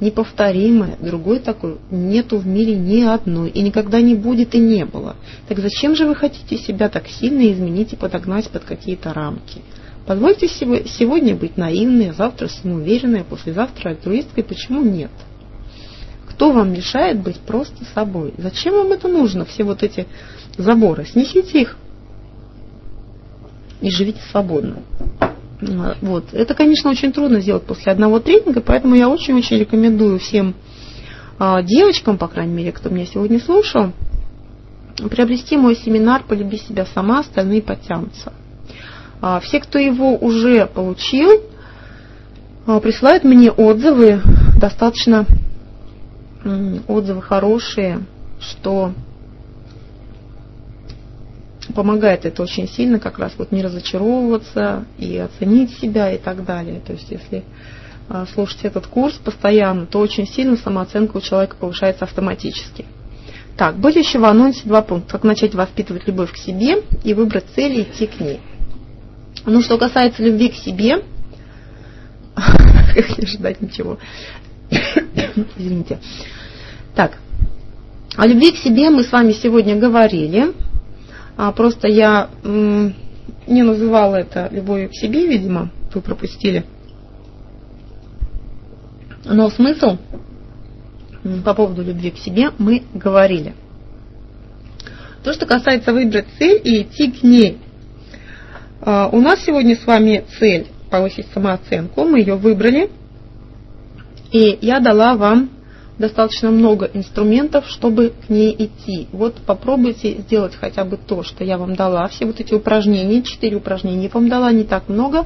неповторимая, другой такой нету в мире ни одной, и никогда не будет и не было. Так зачем же вы хотите себя так сильно изменить и подогнать под какие-то рамки? Позвольте сегодня быть наивной, а завтра самоуверенной, а послезавтра альтруисткой. Почему нет? Кто вам мешает быть просто собой? Зачем вам это нужно, все вот эти заборы? Снесите их. и живите свободно. Вот. Это, конечно, очень трудно сделать после одного тренинга, поэтому я очень-очень рекомендую всем а, девочкам, по крайней мере, кто меня сегодня слушал, приобрести мой семинар «Полюби себя сама, остальные подтянутся». А, все, кто его уже получил, а, присылают мне отзывы, достаточно отзывы хорошие, что помогает это очень сильно, как раз вот не разочаровываться и оценить себя и так далее. То есть если а, слушать этот курс постоянно, то очень сильно самооценка у человека повышается автоматически. Так, были еще анонсе два пункта. Как начать воспитывать любовь к себе и выбрать цели идти к ней. Ну, что касается любви к себе, как не ждать ничего. Извините. Так, о любви к себе мы с вами сегодня говорили. А просто я не называла это любовью к себе, видимо, вы пропустили. Но смысл по поводу любви к себе мы говорили. То, что касается выбрать цель и идти к ней. А, у нас сегодня с вами цель повысить самооценку, мы ее выбрали. И я дала вам достаточно много инструментов, чтобы к ней идти. Вот попробуйте сделать хотя бы то, что я вам дала. Все вот эти упражнения, четыре упражнения вам дала, не так много.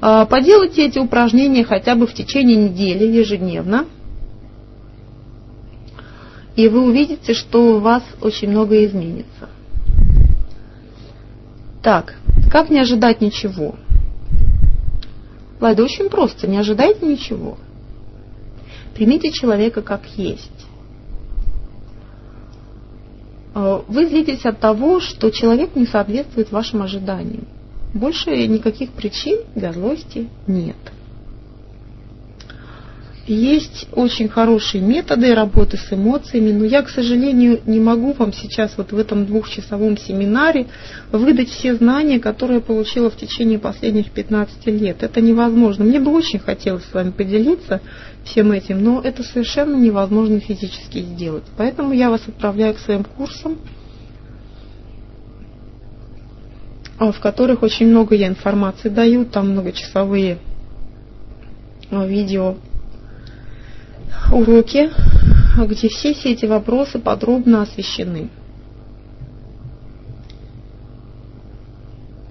А, поделайте эти упражнения хотя бы в течение недели ежедневно. И вы увидите, что у вас очень многое изменится. Так, как не ожидать ничего? Ладно, очень просто, не ожидайте ничего. Примите человека как есть. Э, вы злитесь от того, что человек не соответствует вашим ожиданиям. Больше никаких причин для злости нет. Есть очень хорошие методы работы с эмоциями, но я, к сожалению, не могу вам сейчас вот в этом двухчасовом семинаре выдать все знания, которые я получила в течение последних 15 лет. Это невозможно. Мне бы очень хотелось с вами поделиться всем этим, но это совершенно невозможно физически сделать. Поэтому я вас отправляю к своим курсам, в которых очень много я информации даю, там многочасовые видео уроки, где все эти вопросы подробно освещены.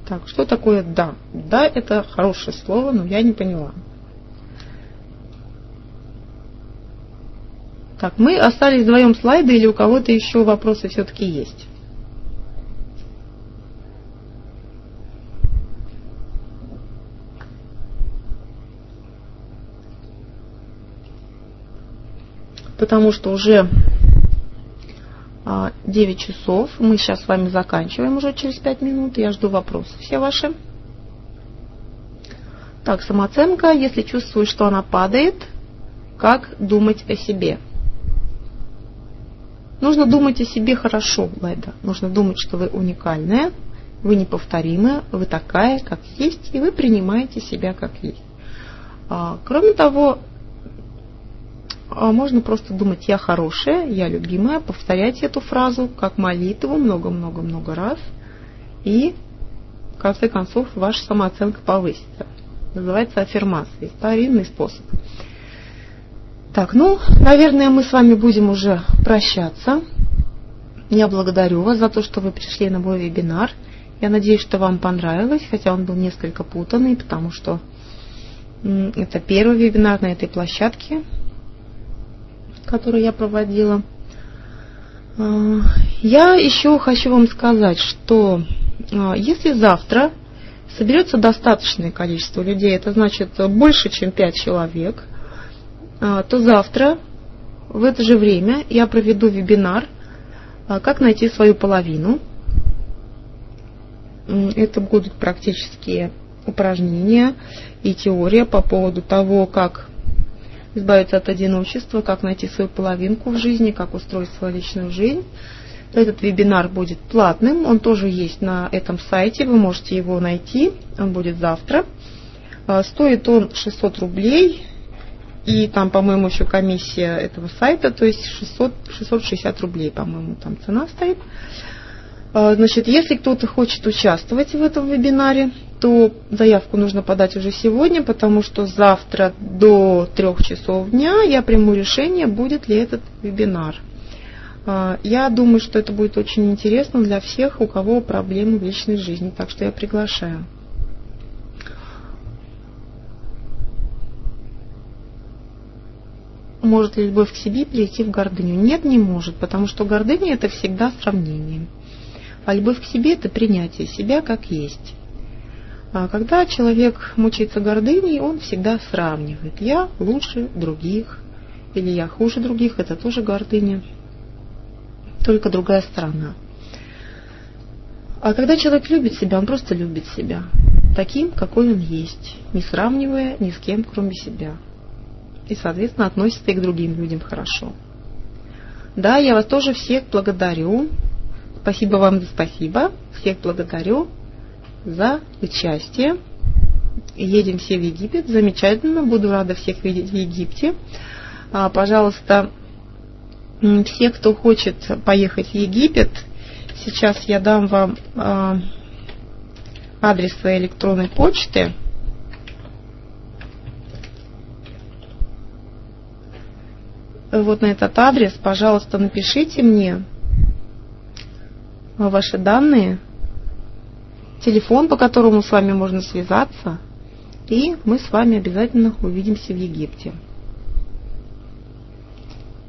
Так, что такое «да»? «Да» – это хорошее слово, но я не поняла. Так, мы остались вдвоем слайды или у кого-то еще вопросы все-таки есть? Потому что уже 9 а, часов. Мы сейчас с вами заканчиваем уже через 5 минут. Я жду вопросов все ваши. Так, самооценка. Если чувствуешь, что она падает, как думать о себе? Нужно думать о себе хорошо, Лайда. Нужно думать, что вы уникальная, вы неповторимая, вы такая, как есть, и вы принимаете себя как есть. А, кроме того, можно просто думать «я хорошая», «я любимая», повторять эту фразу как молитву много-много-много раз, и в конце концов ваша самооценка повысится. Называется аффирмацией. Старинный способ. Так, ну, наверное, мы с вами будем уже прощаться. Я благодарю вас за то, что вы пришли на мой вебинар. Я надеюсь, что вам понравилось, хотя он был несколько путанный, потому что это первый вебинар на этой площадке который я проводила. А, я еще хочу вам сказать, что а, если завтра соберется достаточное количество людей, это значит больше, чем 5 человек, а, то завтра в это же время я проведу вебинар «Как найти свою половину». Это будут практические упражнения и теория по поводу того, как избавиться от одиночества, как найти свою половинку в жизни, как устроить свою личную жизнь. Этот вебинар будет платным, он тоже есть на этом сайте, вы можете его найти, он будет завтра. А, стоит он 600 рублей, и там, по-моему, еще комиссия этого сайта, то есть 600, 660 рублей, по-моему, там цена стоит. А, значит, если кто-то хочет участвовать в этом вебинаре, то заявку нужно подать уже сегодня, потому что завтра до трех часов дня я приму решение, будет ли этот вебинар. А, я думаю, что это будет очень интересно для всех, у кого проблемы в личной жизни, так что я приглашаю. Может ли любовь к себе перейти в гордыню? Нет, не может, потому что гордыня это всегда сравнение. А любовь к себе это принятие себя как есть. А когда человек мучается гордыней, он всегда сравнивает. Я лучше других, или я хуже других, это тоже гордыня только другая сторона. А когда человек любит себя, он просто любит себя таким, какой он есть, не сравнивая ни с кем, кроме себя. И, соответственно, относится и к другим людям хорошо. Да, я вас тоже всех благодарю. Спасибо вам за спасибо. Всех благодарю за участие. Едем все в Египет. Замечательно. Буду рада всех видеть в Египте. А, пожалуйста, все, кто хочет поехать в Египет, сейчас я дам вам э, адрес своей электронной почты. Вот на этот адрес, пожалуйста, напишите мне ваши данные, телефон, по которому с вами можно связаться, и мы с вами обязательно увидимся в Египте.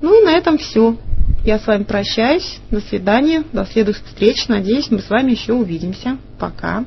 Ну и на этом все. Я с вами прощаюсь. До свидания. До следующих встреч. Надеюсь, мы с вами еще увидимся. Пока.